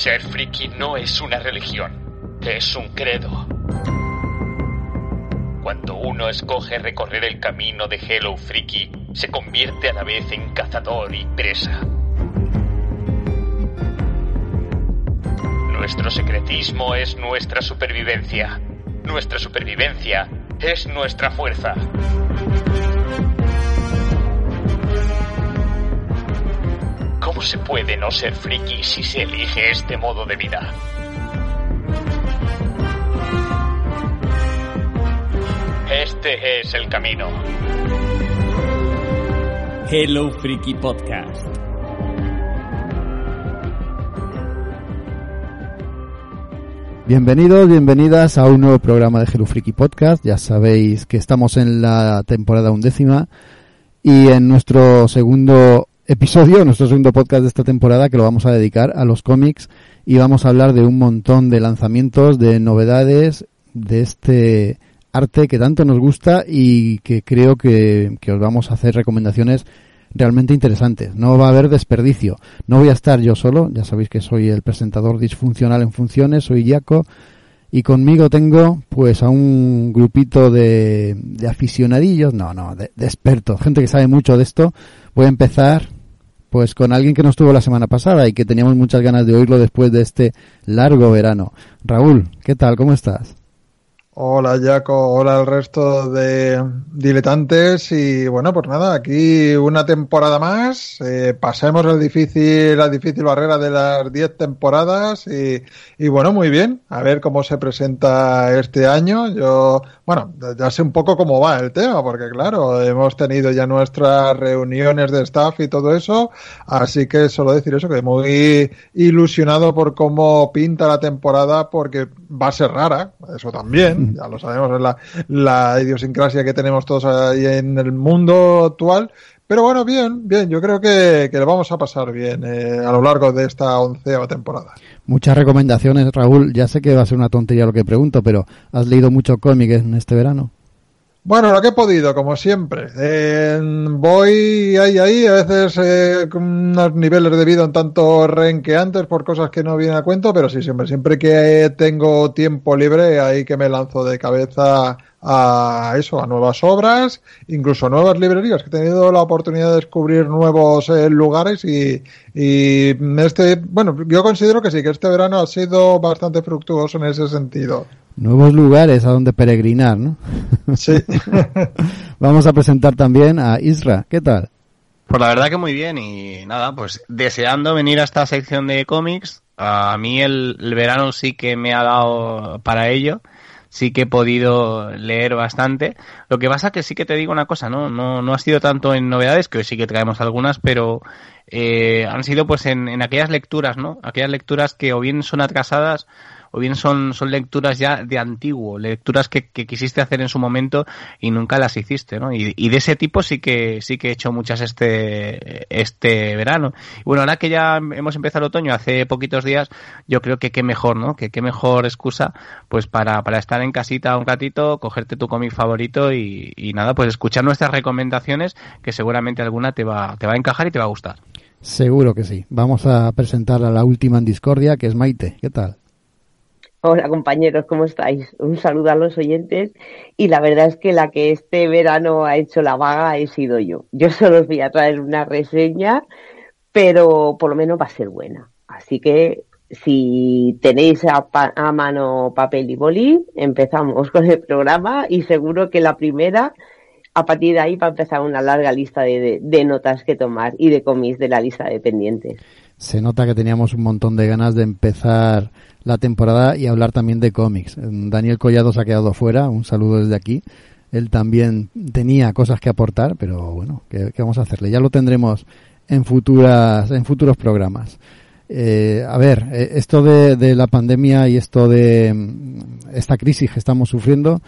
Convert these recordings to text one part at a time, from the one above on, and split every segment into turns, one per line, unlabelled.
Ser friki no es una religión, es un credo. Cuando uno escoge recorrer el camino de Hello Freaky, se convierte a la vez en cazador y presa. Nuestro secretismo es nuestra supervivencia. Nuestra supervivencia es nuestra fuerza. ¿Cómo se puede no ser friki si se elige este modo de vida? Este es el camino.
Hello Freaky Podcast.
Bienvenidos, bienvenidas a un nuevo programa de Hello Freaky Podcast. Ya sabéis que estamos en la temporada undécima y en nuestro segundo episodio, nuestro segundo podcast de esta temporada que lo vamos a dedicar a los cómics y vamos a hablar de un montón de lanzamientos, de novedades de este arte que tanto nos gusta y que creo que, que, os vamos a hacer recomendaciones realmente interesantes. No va a haber desperdicio. No voy a estar yo solo, ya sabéis que soy el presentador disfuncional en funciones, soy Jaco y conmigo tengo pues a un grupito de, de aficionadillos, no, no, de, expertos, gente que sabe mucho de esto. Voy a empezar pues con alguien que no estuvo la semana pasada y que teníamos muchas ganas de oírlo después de este largo verano. Raúl, ¿qué tal? ¿Cómo estás?
Hola Jaco, hola al resto de diletantes y bueno, pues nada, aquí una temporada más, eh, pasemos el difícil, la difícil barrera de las 10 temporadas y, y, bueno, muy bien, a ver cómo se presenta este año. Yo, bueno, ya sé un poco cómo va el tema, porque claro, hemos tenido ya nuestras reuniones de staff y todo eso, así que solo decir eso, que muy ilusionado por cómo pinta la temporada, porque va a ser rara, eso también ya lo sabemos, es la, la, idiosincrasia que tenemos todos ahí en el mundo actual. Pero bueno, bien, bien, yo creo que, que lo vamos a pasar bien eh, a lo largo de esta onceava temporada.
Muchas recomendaciones, Raúl. Ya sé que va a ser una tontería lo que pregunto, pero ¿has leído mucho cómic en este verano?
Bueno, lo que he podido, como siempre. Eh, voy ahí, ahí, a veces eh, con unos niveles de vida un tanto renqueantes por cosas que no vienen a cuento, pero sí, siempre, siempre que tengo tiempo libre, ahí que me lanzo de cabeza a eso, a nuevas obras, incluso nuevas librerías, que he tenido la oportunidad de descubrir nuevos eh, lugares y, y este, bueno, yo considero que sí, que este verano ha sido bastante fructuoso en ese sentido.
Nuevos lugares a donde peregrinar, ¿no?
Sí.
Vamos a presentar también a Isra. ¿Qué tal?
Pues la verdad que muy bien y nada, pues deseando venir a esta sección de cómics. A mí el, el verano sí que me ha dado para ello sí que he podido leer bastante. Lo que pasa que sí que te digo una cosa, ¿no? No, no ha sido tanto en novedades, que hoy sí que traemos algunas, pero eh, han sido pues en, en aquellas lecturas, ¿no? Aquellas lecturas que o bien son atrasadas o bien son, son lecturas ya de antiguo, lecturas que, quisiste hacer en su momento y nunca las hiciste, ¿no? Y, de ese tipo sí que sí que he hecho muchas este este verano. Bueno, ahora que ya hemos empezado el otoño, hace poquitos días, yo creo que qué mejor, ¿no? Que qué mejor excusa pues para, para estar en casita un ratito, cogerte tu cómic favorito y, y nada, pues escuchar nuestras recomendaciones, que seguramente alguna te va, te va a encajar y te va a gustar.
Seguro que sí. Vamos a presentar a la última en discordia, que es Maite. ¿Qué tal?
Hola compañeros, ¿cómo estáis? Un saludo a los oyentes y la verdad es que la que este verano ha hecho la vaga he sido yo. Yo solo os voy a traer una reseña, pero por lo menos va a ser buena. Así que si tenéis a, a mano papel y boli, empezamos con el programa y seguro que la primera, a partir de ahí va a empezar una larga lista de, de, de notas que tomar y de cómics de la lista de pendientes.
Se nota que teníamos un montón de ganas de empezar la temporada y hablar también de cómics. Daniel Collado se ha quedado fuera, un saludo desde aquí. Él también tenía cosas que aportar, pero bueno, ¿qué, vamos a hacerle? Ya lo tendremos en futuras, en futuros programas. Eh, a ver, eh, esto de, de, la pandemia y esto de mm, esta crisis que estamos sufriendo,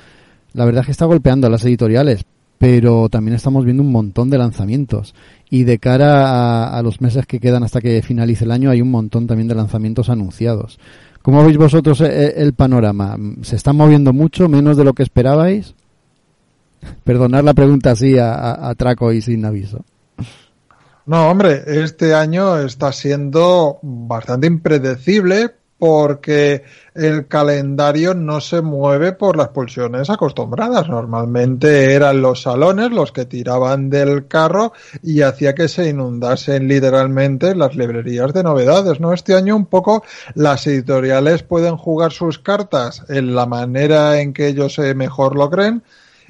la verdad es que está golpeando a las editoriales, pero también estamos viendo un montón de lanzamientos. Y de cara a, a los meses que quedan hasta que finalice el año, hay un montón también de lanzamientos anunciados. ¿Cómo veis vosotros el panorama? ¿Se está moviendo mucho, menos de lo que esperabais? Perdonad la pregunta así a, a, a traco y sin aviso.
No, hombre, este año está siendo bastante impredecible porque el calendario no se mueve por las pulsiones acostumbradas. Normalmente eran los salones los que tiraban del carro y hacía que se inundasen literalmente las librerías de novedades. ¿no? Este año un poco las editoriales pueden jugar sus cartas en la manera en que ellos mejor lo creen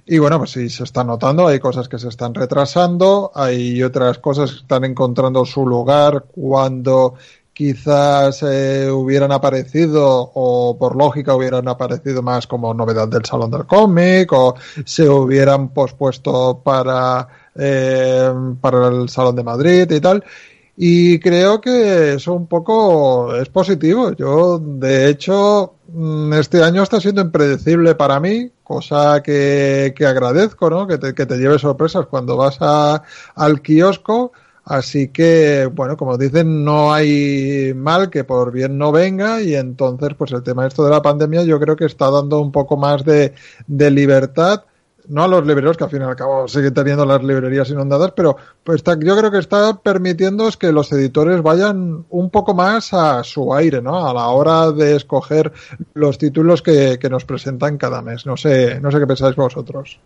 y bueno, pues sí, se está notando, hay cosas que se están retrasando, hay otras cosas que están encontrando su lugar cuando quizás eh, hubieran aparecido o por lógica hubieran aparecido más como novedad del Salón del Cómic o se hubieran pospuesto para, eh, para el Salón de Madrid y tal. Y creo que eso un poco es positivo. Yo, de hecho, mm, este año está siendo impredecible para mí, cosa que, que agradezco, ¿no? Que te, que te lleve sorpresas cuando vas a, al kiosco. Así que, bueno, como dicen, no hay mal que por bien no venga y entonces, pues el tema esto de la pandemia yo creo que está dando un poco más de, de libertad no a los libreros, que al fin y al cabo siguen teniendo las librerías inundadas, pero pues está, yo creo que está permitiendo que los editores vayan un poco más a su aire, ¿no? A la hora de escoger los títulos que, que nos presentan cada mes. No sé, no sé qué pensáis vosotros.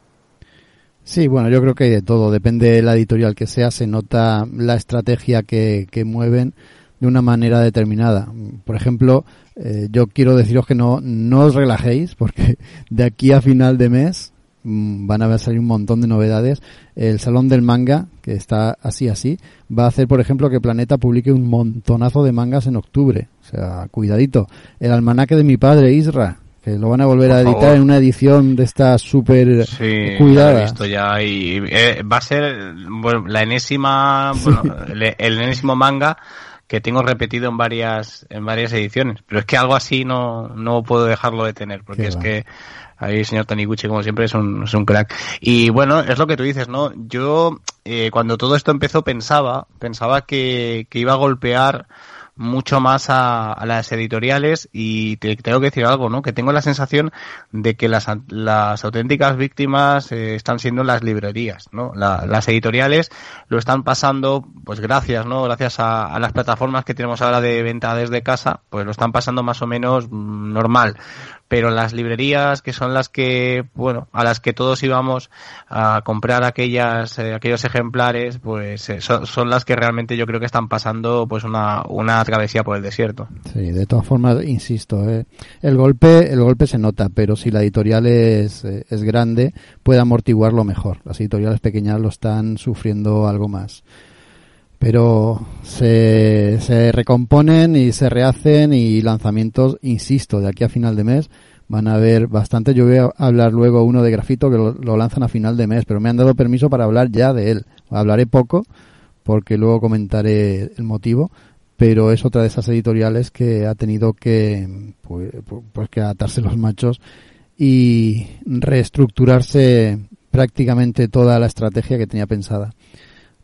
Sí, bueno, yo creo que hay de todo. Depende de la editorial que sea, se nota la estrategia que, que mueven de una manera determinada. Por ejemplo, eh, yo quiero deciros que no, no os relajéis, porque de aquí a final de mes Mm, van a salir un montón de novedades. El Salón del Manga, que está así así, va a hacer, por ejemplo, que Planeta publique un montonazo de mangas en octubre. O sea, cuidadito. El almanaque de mi padre, Isra, que lo van a volver a editar en una edición de esta súper
sí,
cuidada.
Esto ya y eh, va a ser bueno, la enésima, bueno, el, el, enésimo manga que tengo repetido en varias en varias ediciones, pero es que algo así no no puedo dejarlo de tener porque Qué es va. que Ahí el señor Taniguchi, como siempre, es un, es un crack. Y bueno, es lo que tú dices, ¿no? Yo, eh, cuando todo esto empezó, pensaba, pensaba que, que iba a golpear mucho más a, a, las editoriales y te tengo que decir algo, ¿no? Que tengo la sensación de que las, las auténticas víctimas eh, están siendo las librerías, ¿no? La, las editoriales lo están pasando, pues gracias, ¿no? Gracias a, a, las plataformas que tenemos ahora de venta desde casa, pues lo están pasando más o menos mm, normal pero las librerías que son las que, bueno, a las que todos íbamos a comprar aquellas, eh, aquellos ejemplares, pues eh, son, son, las que realmente yo creo que están pasando pues una, una travesía por el desierto.
Sí, de todas formas, insisto, eh, el golpe, el golpe se nota, pero si la editorial es, eh, es grande, puede amortiguarlo mejor. Las editoriales pequeñas lo están sufriendo algo más pero se, se recomponen y se rehacen y lanzamientos, insisto, de aquí a final de mes van a haber bastante. Yo voy a hablar luego uno de grafito que lo, lanzan a final de mes, pero me han dado permiso para hablar ya de él. Hablaré poco porque luego comentaré el motivo, pero es otra de esas editoriales que ha tenido que pues, pues que atarse los machos y reestructurarse prácticamente toda la estrategia que tenía pensada.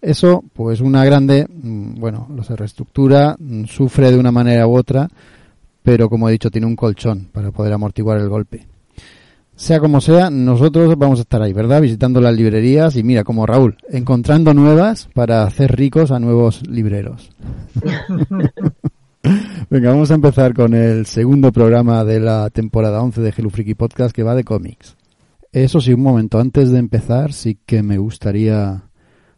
Eso, pues una grande, mm, bueno, lo se reestructura, mm, sufre de una manera u otra, pero como he dicho, tiene un colchón para poder amortiguar el golpe. Sea como sea, nosotros vamos a estar ahí, ¿verdad? Visitando las librerías y mira, como Raúl, encontrando nuevas para hacer ricos a nuevos libreros. Venga, vamos a empezar con el segundo programa de la temporada 11 de Hello Podcast que va de cómics. Eso sí, un momento, antes de empezar sí que me gustaría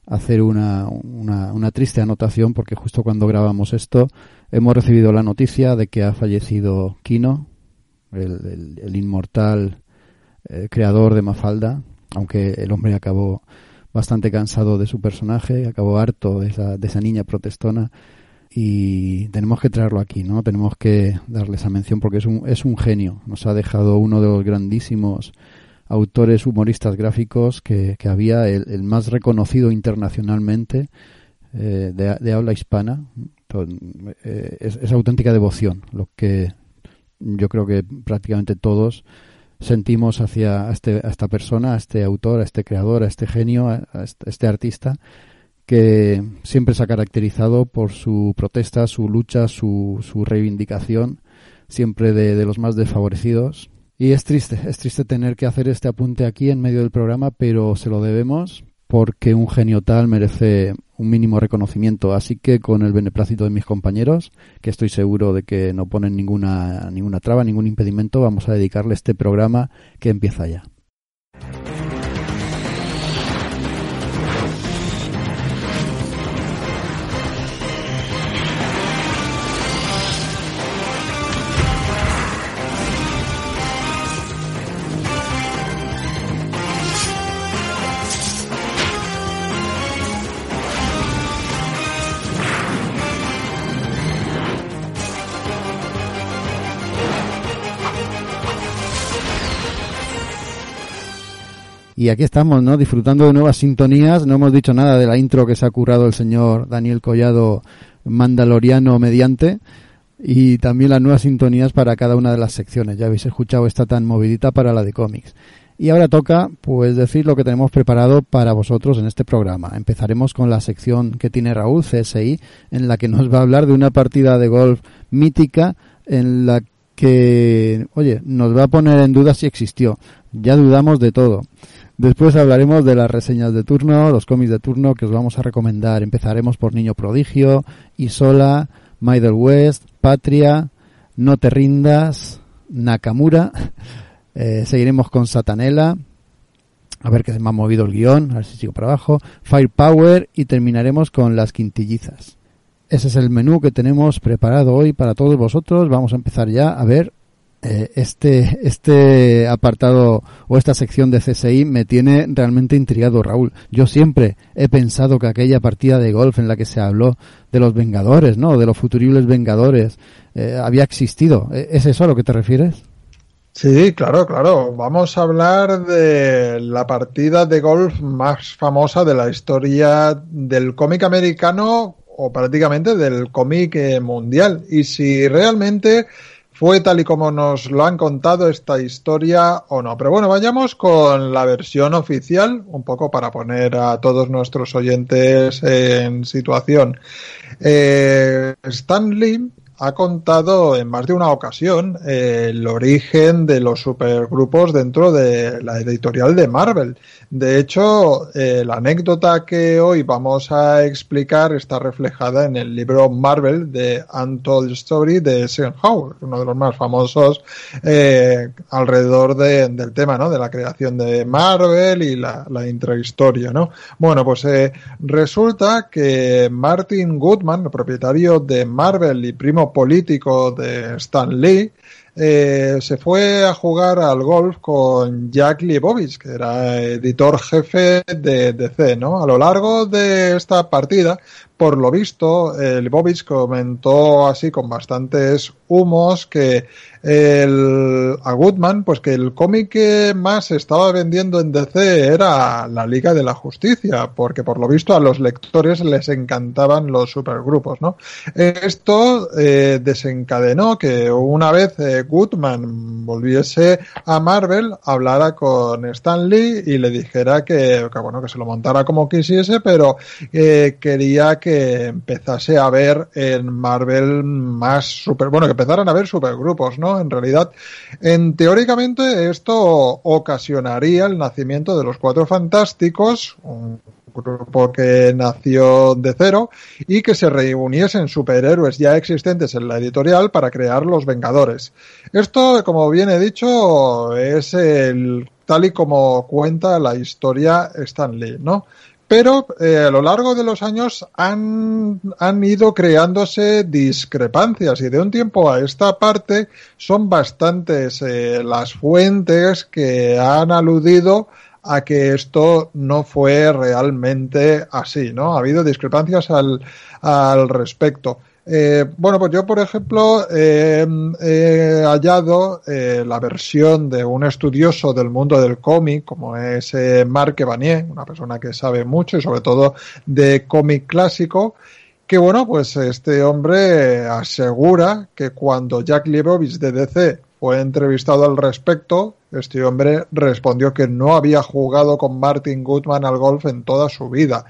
hacer una, una, una, triste anotación porque justo cuando grabamos esto hemos recibido la noticia de que ha fallecido Kino, el, el, inmortal eh, creador de Mafalda, aunque el hombre acabó bastante cansado de su personaje, acabó harto de esa, de esa niña protestona y tenemos que traerlo aquí, ¿no? Tenemos que darle esa mención porque es un, es un genio, nos ha dejado uno de los grandísimos autores humoristas gráficos que, que había, el, más reconocido internacionalmente eh, de, de, habla hispana. Eh, es, auténtica devoción lo que yo creo que prácticamente todos sentimos hacia este, a esta persona, a este autor, a este creador, a este genio, a a este artista que siempre se ha caracterizado por su protesta, su lucha, su, su reivindicación, siempre de, de los más desfavorecidos, y es triste, es triste tener que hacer este apunte aquí en medio del programa, pero se lo debemos porque un genio tal merece un mínimo reconocimiento. Así que con el beneplácito de mis compañeros, que estoy seguro de que no ponen ninguna, ninguna traba, ningún impedimento, vamos a dedicarle este programa que empieza ya. Y aquí estamos, ¿no? Disfrutando de nuevas sintonías. No hemos dicho nada de la intro que se ha currado el señor Daniel Collado Mandaloriano mediante. Y también las nuevas sintonías para cada una de las secciones. Ya habéis escuchado esta tan movidita para la de cómics. Y ahora toca, pues, decir lo que tenemos preparado para vosotros en este programa. Empezaremos con la sección que tiene Raúl, CSI, en la que nos va a hablar de una partida de golf mítica en la que, oye, nos va a poner en duda si existió. Ya dudamos de todo. Después hablaremos de las reseñas de turno, los cómics de turno que os vamos a recomendar. Empezaremos por Niño Prodigio, Isola, Middle West, Patria, No te rindas, Nakamura. Eh, seguiremos con Satanela. A ver que se me ha movido el guion, a ver si sigo para abajo. Firepower y terminaremos con las quintillizas. Ese es el menú que tenemos preparado hoy para todos vosotros. Vamos a empezar ya a ver eh, este, este apartado o esta sección de CSI me tiene realmente intrigado, Raúl. Yo siempre he pensado que aquella partida de golf en la que se habló de los Vengadores, ¿no? De los futuribles Vengadores, eh, había existido. ¿E-, ¿Es eso a lo que te refieres?
Sí, claro, claro. Vamos a hablar de la partida de golf más famosa de la historia del cómic americano o prácticamente del cómic eh, mundial. Y si realmente fue tal y como nos lo han contado esta historia o no. Pero bueno, vayamos con la versión oficial, un poco para poner a todos nuestros oyentes en situación. Eh, Stan Lee ha contado en más de una ocasión eh, el origen de los supergrupos dentro de la editorial de Marvel. De hecho, eh, la anécdota que hoy vamos a explicar está reflejada en el libro Marvel de Untold Story de Eisenhower, uno de los más famosos eh, alrededor del tema. De la creación de Marvel y la, intrahistoria, ¿no? Bueno, pues resulta que Martin Goodman, propietario de Marvel y primo político de Stan Lee, eh, se fue a jugar al golf con Jack Leibovitz, que era editor jefe de DC, ¿no? A lo largo de esta partida, por lo visto, eh, Leibovitz comentó así con bastantes humos que el, a Goodman, pues que el cómic que más estaba vendiendo en DC era la Liga de la Justicia, porque por lo visto a los lectores les encantaban los supergrupos, ¿no? Esto eh, desencadenó que una vez eh, Goodman volviese a Marvel, hablara con Stan Lee y le dijera que, bueno, que se lo montara como quisiese, pero quería que empezase a ver en Marvel más super, bueno, que empezaran a ver supergrupos, ¿no? En realidad, en teóricamente esto ocasionaría el nacimiento de los Cuatro Fantásticos, un grupo que nació de cero y que se reuniesen superhéroes ya existentes en la editorial para crear los Vengadores. Esto, como bien he dicho, es el tal y como cuenta la historia Stanley, ¿no? Pero eh, a lo largo de los años han, han, ido creándose discrepancias y de un tiempo a esta parte son bastantes eh, las fuentes que han aludido a que esto no fue realmente así, ¿no? Ha habido discrepancias al, al respecto. Eh, bueno, pues yo, por ejemplo, eh, he hallado eh, la versión de un estudioso del mundo del cómic, como es Marc Evanier, una persona que sabe mucho y sobre todo de cómic clásico, que bueno, pues este hombre asegura que cuando Jack Leibovitz de DC fue entrevistado al respecto, este hombre respondió que no había jugado con Martin Goodman al golf en toda su vida.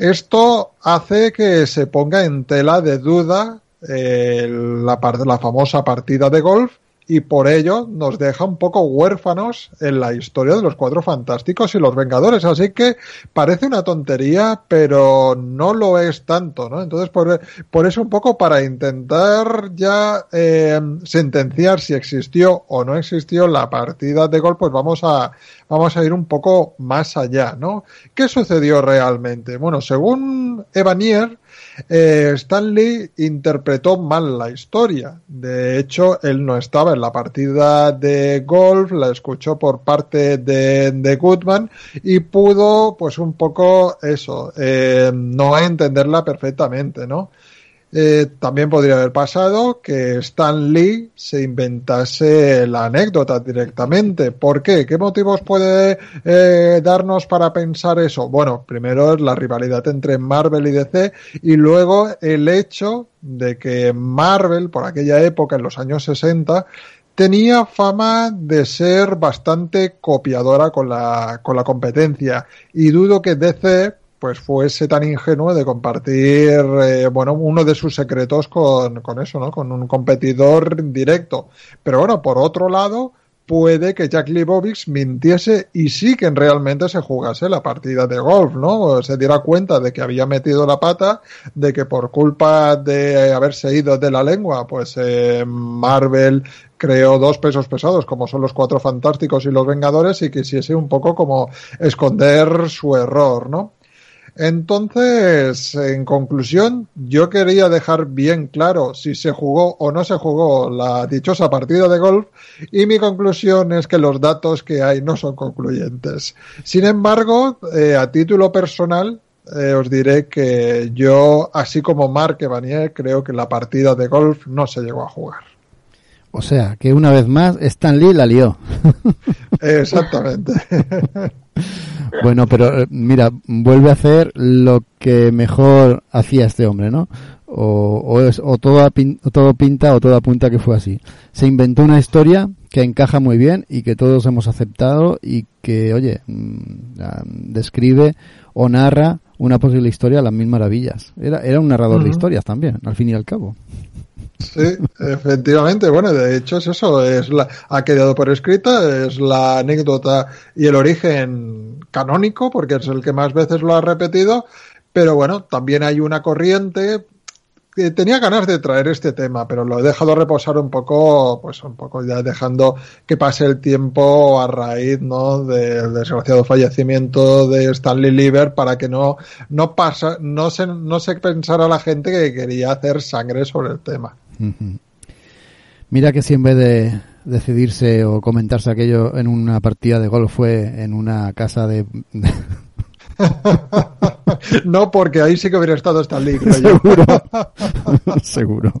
Esto hace que se ponga en tela de duda eh, la, la famosa partida de golf y por ello nos deja un poco huérfanos en la historia de los Cuatro Fantásticos y los Vengadores. Así que parece una tontería, pero no lo es tanto, ¿no? Entonces, por, por eso un poco para intentar ya eh, sentenciar si existió o no existió la partida de gol, pues vamos a, vamos a ir un poco más allá, ¿no? ¿Qué sucedió realmente? Bueno, según Evanier, eh, Stanley interpretó mal la historia. De hecho, él no estaba en la partida de golf, la escuchó por parte de, de Goodman y pudo, pues un poco eso, eh, no entenderla perfectamente, ¿no? Eh, también podría haber pasado que Stan Lee se inventase la anécdota directamente. ¿Por qué? ¿Qué motivos puede eh, darnos para pensar eso? Bueno, primero es la rivalidad entre Marvel y DC y luego el hecho de que Marvel, por aquella época, en los años 60, tenía fama de ser bastante copiadora con la, con la competencia y dudo que DC pues fuese tan ingenuo de compartir eh, bueno uno de sus secretos con, con eso no con un competidor directo pero bueno por otro lado puede que Jack Leibovitz mintiese y sí que realmente se jugase la partida de golf, ¿no? Se diera cuenta de que había metido la pata, de que por culpa de haberse ido de la lengua, pues eh, Marvel creó dos pesos pesados, como son los Cuatro Fantásticos y los Vengadores, y quisiese un poco como esconder su error, ¿no? Entonces, en conclusión, yo quería dejar bien claro si se jugó o no se jugó la dichosa partida de golf y mi conclusión es que los datos que hay no son concluyentes. Sin embargo, eh, a título personal, eh, os diré que yo, así como Mark Evanier, creo que la partida de golf no se llegó a jugar.
O sea, que una vez más Stan Lee la lió.
Exactamente.
Bueno, pero eh, mira, vuelve a hacer lo que mejor hacía este hombre, ¿no? O, es, o, todo, todo pinta o todo apunta que fue así. Se inventó una historia que encaja muy bien y que todos hemos aceptado y que, oye, mm, describe o narra una posible historia a las mil maravillas. Era, era un narrador de historias también, al fin y al cabo.
Sí, efectivamente. Bueno, de hecho es eso, es la, ha quedado por escrita, es la anécdota y el origen canónico, porque es el que más veces lo ha repetido, pero bueno, también hay una corriente que tenía ganas de traer este tema, pero lo he dejado reposar un poco, pues un poco ya dejando que pase el tiempo a raíz, ¿no? del desgraciado fallecimiento de Stanley Lieber para que no, no pasa, no se, no se pensara la gente que quería hacer sangre sobre el tema.
Mira que si en vez de decidirse o comentarse aquello en una partida de golf fue en una casa de...
no, porque ahí sí que hubiera estado esta
Seguro. Seguro.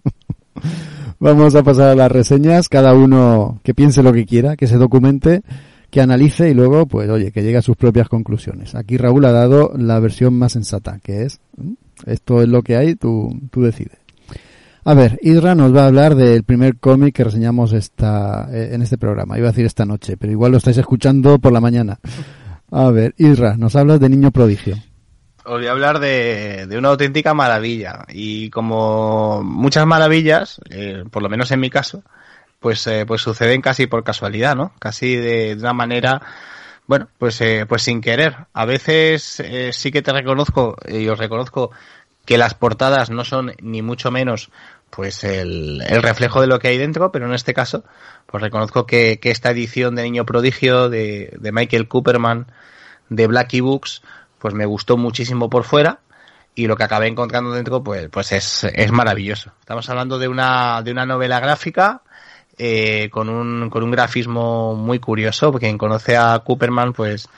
Vamos a pasar a las reseñas, cada uno que piense lo que quiera, que se documente, que analice y luego, pues oye, que llegue a sus propias conclusiones. Aquí Raúl ha dado la versión más sensata, que es, esto es lo que hay, tú, tú decides. A ver, Isra nos va a hablar del primer cómic que reseñamos esta, eh, en este programa. Iba a decir esta noche, pero igual lo estáis escuchando por la mañana. A ver, Isra, nos hablas de Niño Prodigio.
Os voy a hablar de, una auténtica maravilla. Y como muchas maravillas, eh, por lo menos en mi caso, pues, eh, pues suceden casi por casualidad, ¿no? Casi de, una manera, bueno, pues, pues sin querer. A veces sí que te reconozco, y os reconozco que las portadas no son ni mucho menos pues el, reflejo de lo que hay dentro, pero en este caso, pues reconozco que, esta edición de Niño Prodigio de, Michael Cooperman de Blackie Books, pues me gustó muchísimo por fuera y lo que acabé encontrando dentro, pues, pues es, es maravilloso. Estamos hablando de una, de una novela gráfica eh, con, un, con un grafismo muy curioso, porque quien conoce a Cooperman, pues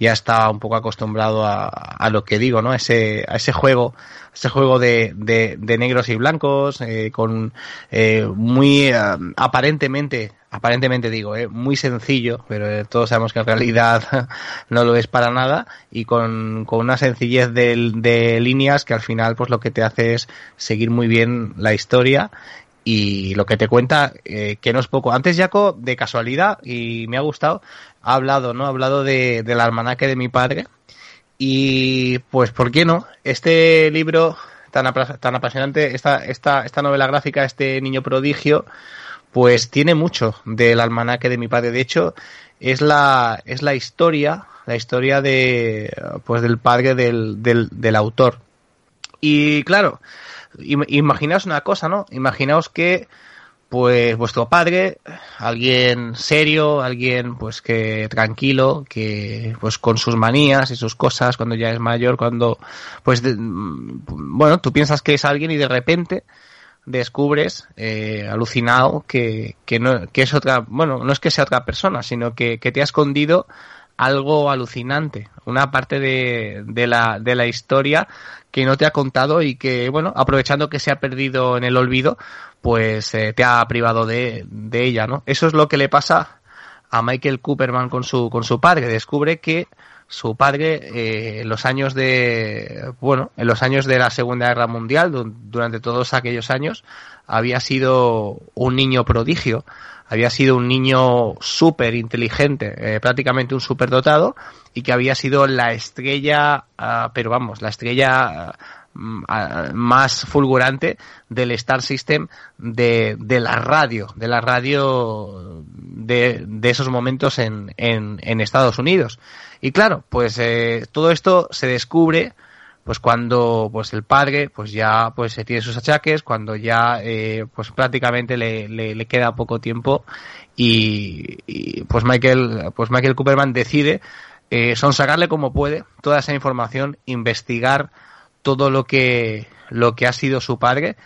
ya está un poco acostumbrado a, a lo que digo, ¿no? Ese, a ese juego, ese juego de, de, de negros y blancos, eh, con eh, muy eh, aparentemente, aparentemente digo, eh, muy sencillo, pero eh, todos sabemos que en realidad no lo es para nada, y con, con una sencillez de, de líneas que al final pues lo que te hace es seguir muy bien la historia y lo que te cuenta, eh, que no es poco. Antes, Jaco, de casualidad, y me ha gustado, ha hablado, ¿no? Ha hablado de, del almanaque de mi padre. Y pues, ¿por qué no? Este libro tan, tan apasionante, esta, esta, esta novela gráfica, este niño prodigio, pues tiene mucho del almanaque de mi padre. De hecho, es la, es la historia, la historia de, pues del padre del, del, del autor. Y claro, imaginaos una cosa, ¿no? Imaginaos que pues vuestro padre, alguien serio, alguien pues que tranquilo, que pues con sus manías y sus cosas cuando ya es mayor, cuando pues bueno, tú piensas que es alguien y de repente descubres eh, alucinado que, que no que es otra, bueno, no es que sea otra persona, sino que, que te ha escondido algo alucinante, una parte de, de, la, de la historia que no te ha contado y que, bueno, aprovechando que se ha perdido en el olvido, pues eh, te ha privado de, de, ella, ¿no? Eso es lo que le pasa a Michael Cooperman con su, con su padre. Descubre que su padre, eh, en los años de, bueno, en los años de la Segunda Guerra Mundial, durante todos aquellos años, había sido un niño prodigio, había sido un niño súper inteligente, eh, prácticamente un superdotado, y que había sido la estrella, uh, pero vamos, la estrella uh, más fulgurante del Star System de, de la radio, de la radio de, de esos momentos en, en, en, Estados Unidos. Y claro, pues eh, todo esto se descubre pues cuando pues el padre pues ya pues se tiene sus achaques cuando ya eh, pues prácticamente le, le, le, queda poco tiempo y, pues Michael pues Michael Cooperman decide eh, sonsacarle como puede toda esa información investigar todo lo que lo que ha sido su padre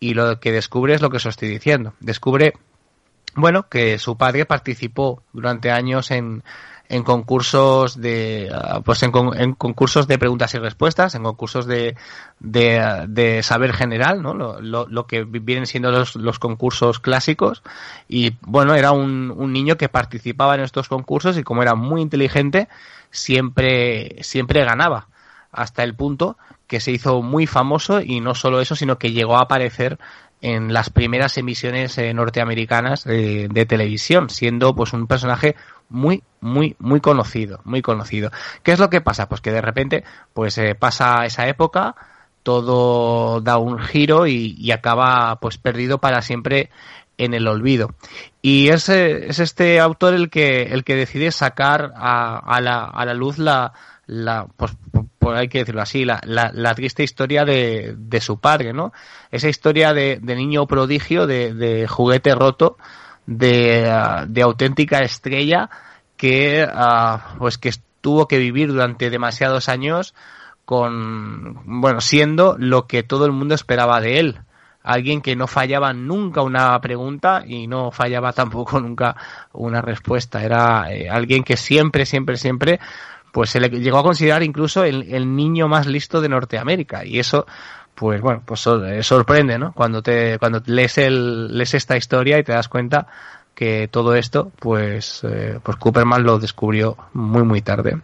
y lo que descubre es lo que os estoy diciendo. Descubre, bueno, que su padre participó durante años en, en concursos de uh, pues en, en, concursos de preguntas y respuestas en concursos de, de, de saber general no lo, lo, lo, que vienen siendo los, los concursos clásicos. Y bueno era un, un niño que participaba en estos concursos y como era muy inteligente siempre siempre ganaba. Hasta el punto que se hizo muy famoso y no solo eso, sino que llegó a aparecer en las primeras emisiones eh, norteamericanas eh, de televisión, siendo pues un personaje muy, muy, muy conocido, muy conocido. ¿Qué es lo que pasa? Pues que de repente, pues eh, pasa esa época, todo da un giro y, acaba pues perdido para siempre en el olvido. Y es, es este autor el que, el que decide sacar a, a, la, a la luz la, la pues, por hay que decirlo así, la, la, la triste historia de, de, su padre, ¿no? Esa historia de, de niño prodigio, de, de, juguete roto, de, uh, de auténtica estrella que, uh, pues que tuvo que vivir durante demasiados años con, bueno, siendo lo que todo el mundo esperaba de él. Alguien que no fallaba nunca una pregunta y no fallaba tampoco nunca una respuesta. Era eh, alguien que siempre, siempre, siempre pues se le llegó a considerar incluso el niño más listo de Norteamérica y eso pues bueno pues eh, sorprende no cuando te cuando lees el lees esta historia y te das cuenta que todo esto pues eh, pues Cooperman lo descubrió muy muy tarde.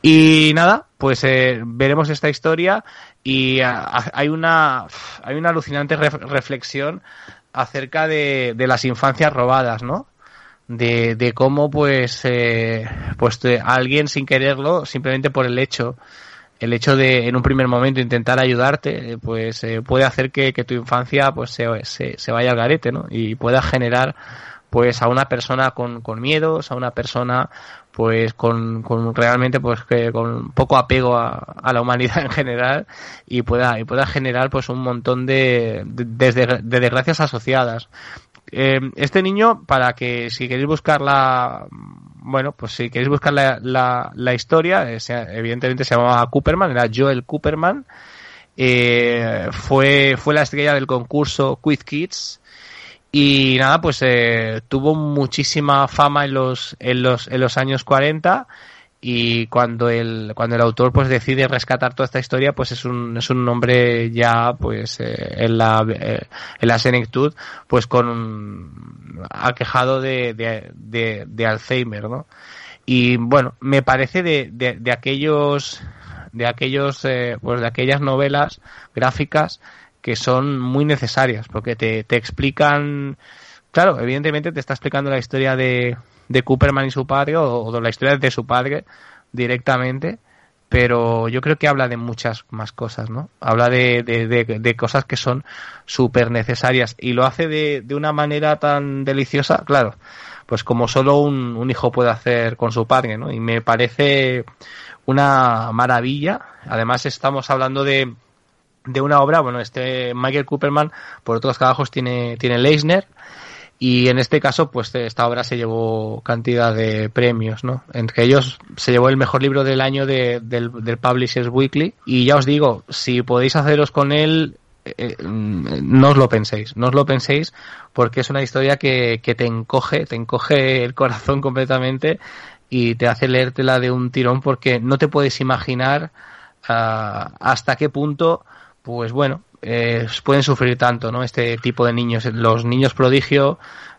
Y nada pues eh, veremos esta historia y a, a, hay una hay una alucinante ref, reflexión acerca de, de las infancias robadas no de, de cómo pues eh, pues de alguien sin quererlo simplemente por el hecho el hecho de en un primer momento intentar ayudarte pues eh, puede hacer que, tu infancia pues se, se, se, vaya al garete no y pueda generar pues a una persona con, con miedos a una persona pues con, con realmente pues que con poco apego a, la humanidad en general y pueda y pueda generar pues un montón de, de, de, de desgracias asociadas. Eh, este niño, para que si queréis buscar la, bueno, pues si queréis buscar la, la, la historia, eh, evidentemente se llamaba Cooperman, era Joel Cooperman, eh, fue, fue la estrella del concurso Quiz Kids, y nada, pues eh, tuvo muchísima fama en los, en los, en los años 40 y cuando el cuando el autor pues decide rescatar toda esta historia pues es un es un nombre ya pues eh, en la eh, en la senectud pues con aquejado de, de, Alzheimer no y bueno me parece de, de, de aquellos de aquellos eh, pues de aquellas novelas gráficas que son muy necesarias porque te, te explican claro evidentemente te está explicando la historia de de Cooperman y su padre o, de la historia de su padre directamente pero yo creo que habla de muchas más cosas, ¿no? Habla de, de, cosas que son súper necesarias y lo hace de, de una manera tan deliciosa, claro, pues como solo un, un, hijo puede hacer con su padre, ¿no? Y me parece una maravilla. Además estamos hablando de, de una obra, bueno, este Michael Cooperman por otros trabajos tiene, tiene Leisner, y en este caso, pues esta obra se llevó cantidad de premios, ¿no? Entre ellos se llevó el mejor libro del año de, del, del Publishers Weekly. Y ya os digo, si podéis haceros con él, eh, mm, no os lo penséis, no os lo penséis, porque es una historia que, que te encoge, te encoge el corazón completamente y te hace leértela de un tirón porque no te puedes imaginar uh, hasta qué punto, pues bueno, eh, pueden sufrir tanto, ¿no? Este tipo de niños, los niños prodigio,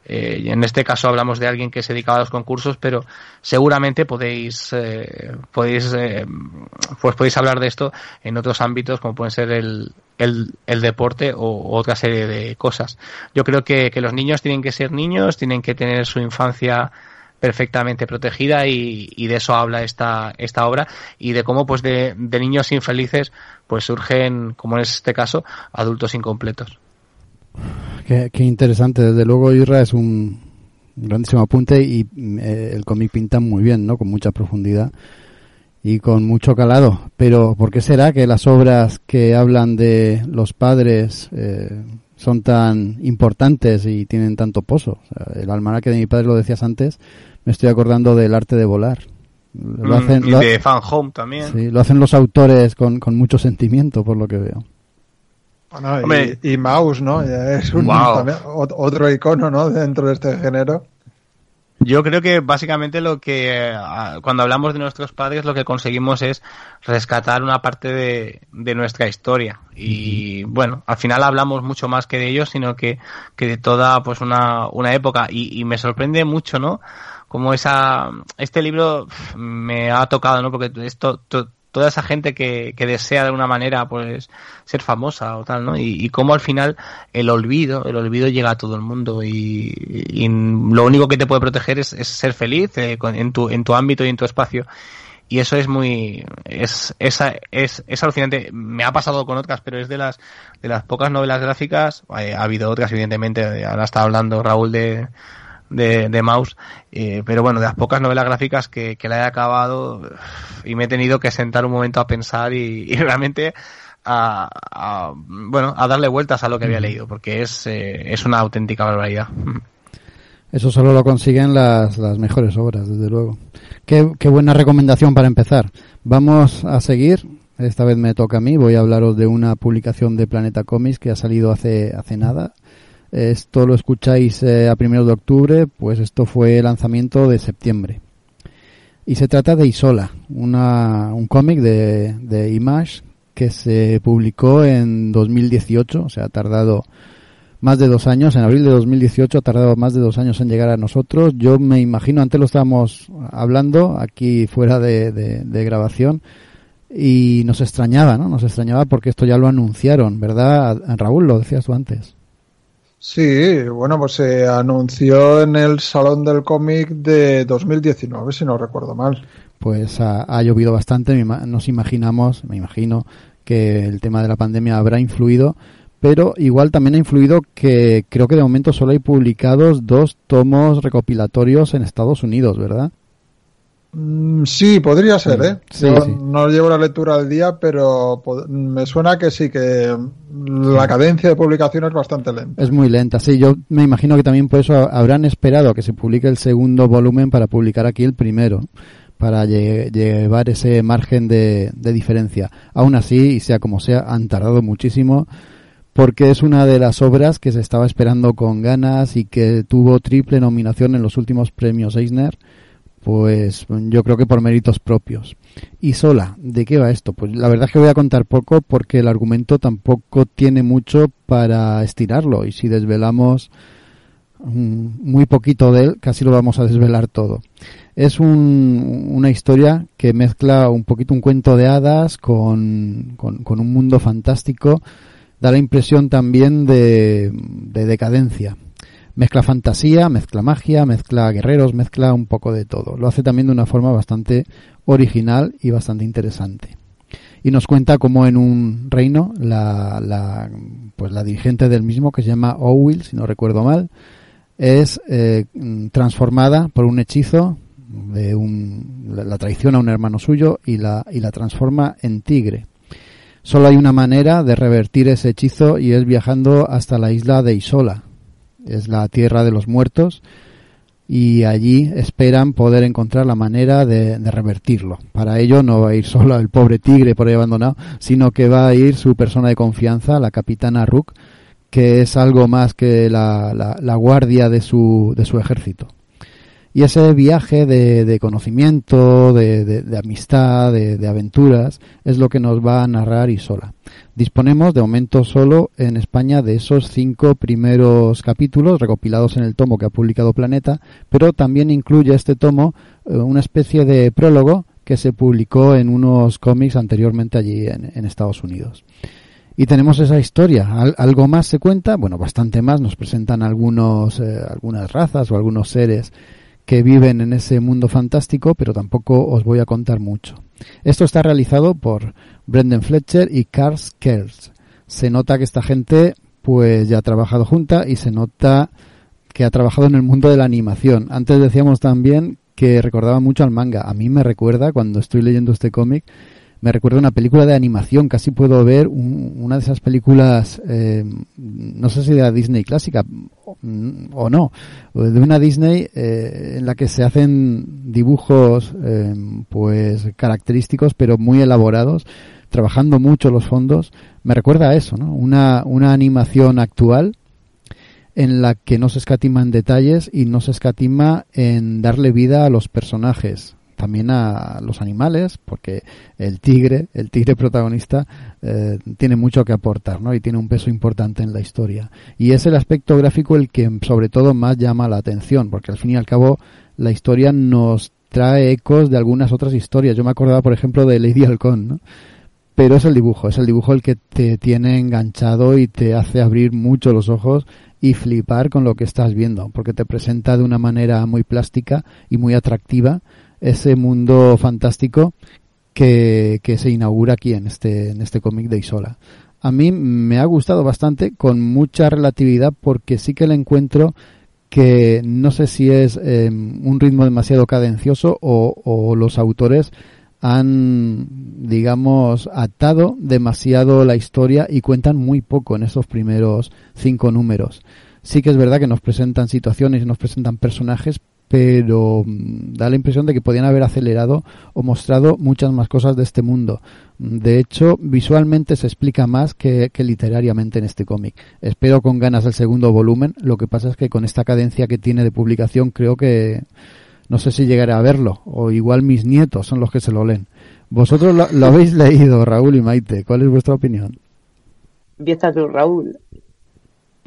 eh, en este caso hablamos de alguien que se dedicaba a los concursos, pero seguramente podéis, eh, podéis, eh, pues podéis hablar de esto en otros ámbitos como pueden ser el, el, el deporte o, otra serie de cosas. Yo creo que, que los niños tienen que ser niños, tienen que tener su infancia perfectamente protegida y, y, de eso habla esta, esta obra y de cómo pues de, niños infelices pues surgen, como en este caso, adultos incompletos.
Qué, interesante, desde luego Irra es un grandísimo apunte y eh, el cómic pinta muy bien, ¿no? Con mucha profundidad y con mucho calado. Pero ¿por qué será que las obras que hablan de los padres eh, son tan importantes y tienen tanto poso? O sea, el almanaque de mi padre lo decías antes, me estoy acordando del arte de volar.
Lo hacen, mm, y lo, de Fan Home también.
Sí, lo hacen los autores con, con mucho sentimiento, por lo que veo.
Bueno, y, y, Mouse, ¿no? Es un,
Wow.
también, otro icono, ¿no? Dentro de este género.
Yo creo que básicamente lo que eh, cuando hablamos de nuestros padres lo que conseguimos es rescatar una parte de, de nuestra historia. Y bueno al final hablamos mucho más que de ellos sino que, que de toda pues una, una época. Y, y me sorprende mucho no como esa este libro me ha tocado no porque esto to- toda esa gente que, que desea de alguna manera pues ser famosa o tal, ¿no? Y, y cómo al final el olvido, el olvido llega a todo el mundo y, lo único que te puede proteger es, ser feliz eh, en, tu, en tu ámbito y en tu espacio. Y eso es muy, es, esa, es, es alucinante. Me ha pasado con otras, pero es de las, de las pocas novelas gráficas, eh, ha habido otras evidentemente, ahora está hablando Raúl de, de, de Mouse, eh, pero bueno, de las pocas novelas gráficas que, que la he acabado y me he tenido que sentar un momento a pensar y, y realmente a, a, bueno, a darle vueltas a lo que había leído, porque es, eh, es una auténtica barbaridad.
Eso solo lo consiguen las, las mejores obras, desde luego. Qué, qué buena recomendación para empezar. Vamos a seguir. Esta vez me toca a mí. Voy a hablaros de una publicación de Planeta Comics que ha salido hace, hace nada. Esto lo escucháis eh, a primeros de octubre, pues esto fue lanzamiento de septiembre. Y se trata de Isola, una, un cómic de, de Image que se publicó en 2018, o sea, ha tardado más de dos años, en abril de 2018 ha tardado más de dos años en llegar a nosotros. Yo me imagino, antes lo estábamos hablando aquí fuera de, de, de grabación y nos extrañaba, ¿no? Nos extrañaba porque esto ya lo anunciaron, ¿verdad? Raúl, lo decías tú antes.
Sí, bueno, pues se anunció en el Salón del Cómic de 2019, si no recuerdo mal.
Pues ha, ha llovido bastante, nos imaginamos, me imagino que el tema de la pandemia habrá influido, pero igual también ha influido que creo que de momento solo hay publicados dos tomos recopilatorios en Estados Unidos, ¿verdad?
Mm, Sí, podría ser, ¿eh?
Sí,
Yo
sí.
no llevo la lectura al día, pero me suena que sí, que la cadencia de publicación es bastante lenta.
Es muy lenta, sí. Yo me imagino que también por eso habrán esperado a que se publique el segundo volumen para publicar aquí el primero, para lle- llevar ese margen de, de diferencia. Aún así, y sea como sea, han tardado muchísimo porque es una de las obras que se estaba esperando con ganas y que tuvo triple nominación en los últimos premios Eisner, pues yo creo que por méritos propios. Y sola, ¿de qué va esto? Pues la verdad es que voy a contar poco porque el argumento tampoco tiene mucho para estirarlo y si desvelamos mm, muy poquito de él, casi lo vamos a desvelar todo. Es un, una historia que mezcla un poquito un cuento de hadas con, un mundo fantástico. Da la impresión también de decadencia. Mezcla fantasía, mezcla magia, mezcla guerreros, mezcla un poco de todo. Lo hace también de una forma bastante original y bastante interesante. Y nos cuenta cómo en un reino la, la, pues la dirigente del mismo, que se llama Owil, si no recuerdo mal, es eh, transformada por un hechizo de un, la traiciona a un hermano suyo y la, y la transforma en tigre. Solo hay una manera de revertir ese hechizo y es viajando hasta la isla de Isola, es la tierra de los muertos, y allí esperan poder encontrar la manera de, revertirlo. Para ello no va a ir solo el pobre tigre por ahí abandonado, sino que va a ir su persona de confianza, la capitana Rook, que es algo más que la, la guardia de su, de su ejército. Y ese viaje de, conocimiento, de, amistad, de, aventuras, es lo que nos va a narrar Isola. Disponemos de momento solo en España de esos cinco primeros capítulos recopilados en el tomo que ha publicado Planeta, pero también incluye este tomo eh, una especie de prólogo que se publicó en unos cómics anteriormente allí en, Estados Unidos. Y tenemos esa historia. ¿Algo más se cuenta? Bueno, bastante más. Nos presentan algunos, eh, algunas razas o algunos seres que viven en ese mundo fantástico, pero tampoco os voy a contar mucho. Esto está realizado por Brendan Fletcher y Carl Kells. Se nota que esta gente pues ya ha trabajado junta y se nota que ha trabajado en el mundo de la animación. Antes decíamos también que recordaba mucho al manga. A mí me recuerda cuando estoy leyendo este cómic me recuerda una película de animación, casi puedo ver una de esas películas, eh, no sé si de la Disney clásica o, no, de una Disney eh, en la que se hacen dibujos eh, pues característicos pero muy elaborados, trabajando mucho los fondos, me recuerda a eso, ¿no? Una, una animación actual en la que no se escatima en detalles y no se escatima en darle vida a los personajes también a los animales, porque el tigre, el tigre protagonista, eh, tiene mucho que aportar, ¿no? Y tiene un peso importante en la historia. Y es el aspecto gráfico el que sobre todo más llama la atención, porque al fin y al cabo la historia nos trae ecos de algunas otras historias. Yo me acordaba, por ejemplo, de Lady Halcón, ¿no? Pero es el dibujo, es el dibujo el que te tiene enganchado y te hace abrir mucho los ojos y flipar con lo que estás viendo, porque te presenta de una manera muy plástica y muy atractiva ese mundo fantástico que, que se inaugura aquí en este, en este cómic de Isola. A mí me ha gustado bastante, con mucha relatividad, porque sí que le encuentro que no sé si es em, un ritmo demasiado cadencioso o, o, los autores han, digamos, atado demasiado la historia y cuentan muy poco en esos primeros cinco números. Sí que es verdad que nos presentan situaciones y nos presentan personajes, pero mm, da la impresión de que podían haber acelerado o mostrado muchas más cosas de este mundo. De hecho, visualmente se explica más que, literariamente en este cómic. Espero con ganas el segundo volumen. Lo que pasa es que con esta cadencia que tiene de publicación creo que no sé si llegaré a verlo o igual mis nietos son los que se lo leen. Vosotros lo, habéis leído, Raúl y Maite. ¿Cuál es vuestra opinión?
Empieza tú, Raúl.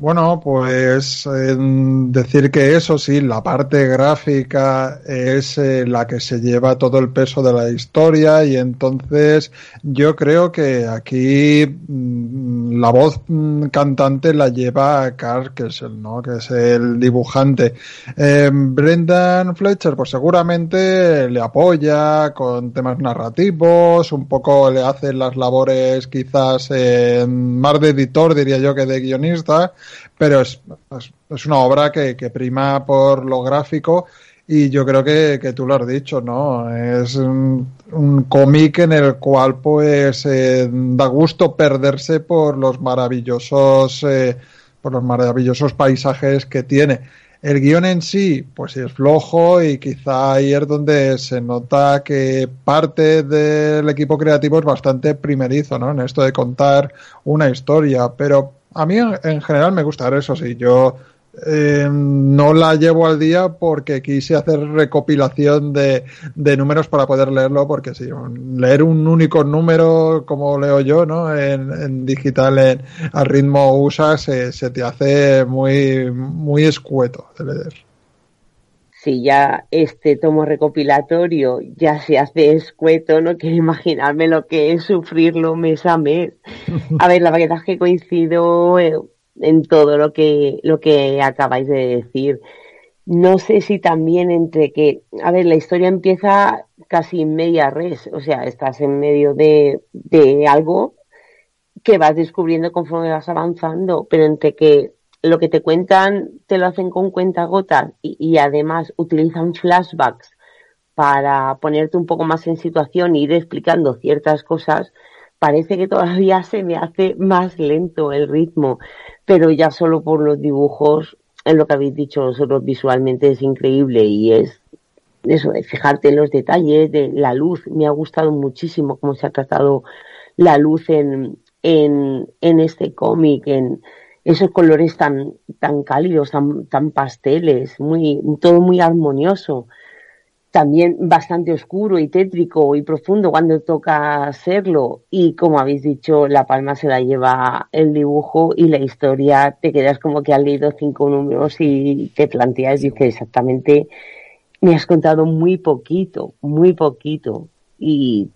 Bueno, pues decir que eso sí, la parte gráfica es eh, la que se lleva todo el peso de la historia y entonces yo creo que aquí mm, la voz mm, cantante la lleva Carl Kessel, ¿no? que es el dibujante. Em, Brendan Fletcher, pues seguramente le apoya con temas narrativos, un poco le hace las labores quizás más de editor, diría yo, que de guionista pero es, es, una obra que, prima por lo gráfico y yo creo que, tú lo has dicho, ¿no? Es un, cómic en el cual pues eh, da gusto perderse por los maravillosos eh, por los maravillosos paisajes que tiene. El guion en sí, pues es flojo y quizá ahí es donde se nota que parte del equipo creativo es bastante primerizo, ¿no? En esto de contar una historia, pero a mí en general me gusta eso, sí. Yo eh, no la llevo al día porque quise hacer recopilación de, de, números para poder leerlo, porque si leer un único número como leo yo, ¿no? En, digital, en, al ritmo USA, se, se te hace muy, muy escueto de leer
si ya este tomo recopilatorio ya se hace escueto, no quiero imaginarme lo que es sufrirlo mes a mes. A ver, la verdad es que coincido, eh, en todo lo que, lo que acabáis de decir. No sé si también entre que, a ver, la historia empieza casi en media res, o sea, estás en medio de, de algo que vas descubriendo conforme vas avanzando, pero entre que lo que te cuentan te lo hacen con cuenta gotas y, y, además utilizan flashbacks para ponerte un poco más en situación e ir explicando ciertas cosas, parece que todavía se me hace más lento el ritmo, pero ya solo por los dibujos, en lo que habéis dicho vosotros visualmente es increíble y es eso fijarte en los detalles, de la luz, me ha gustado muchísimo cómo se ha tratado la luz en, en, en este cómic, en esos colores tan, tan cálidos, tan, tan pasteles, muy, todo muy armonioso. También bastante oscuro y tétrico y profundo cuando toca serlo. Y como habéis dicho, la palma se la lleva el dibujo y la historia te quedas como que has leído cinco números y te planteas, dices exactamente, me has contado muy poquito, muy poquito. Y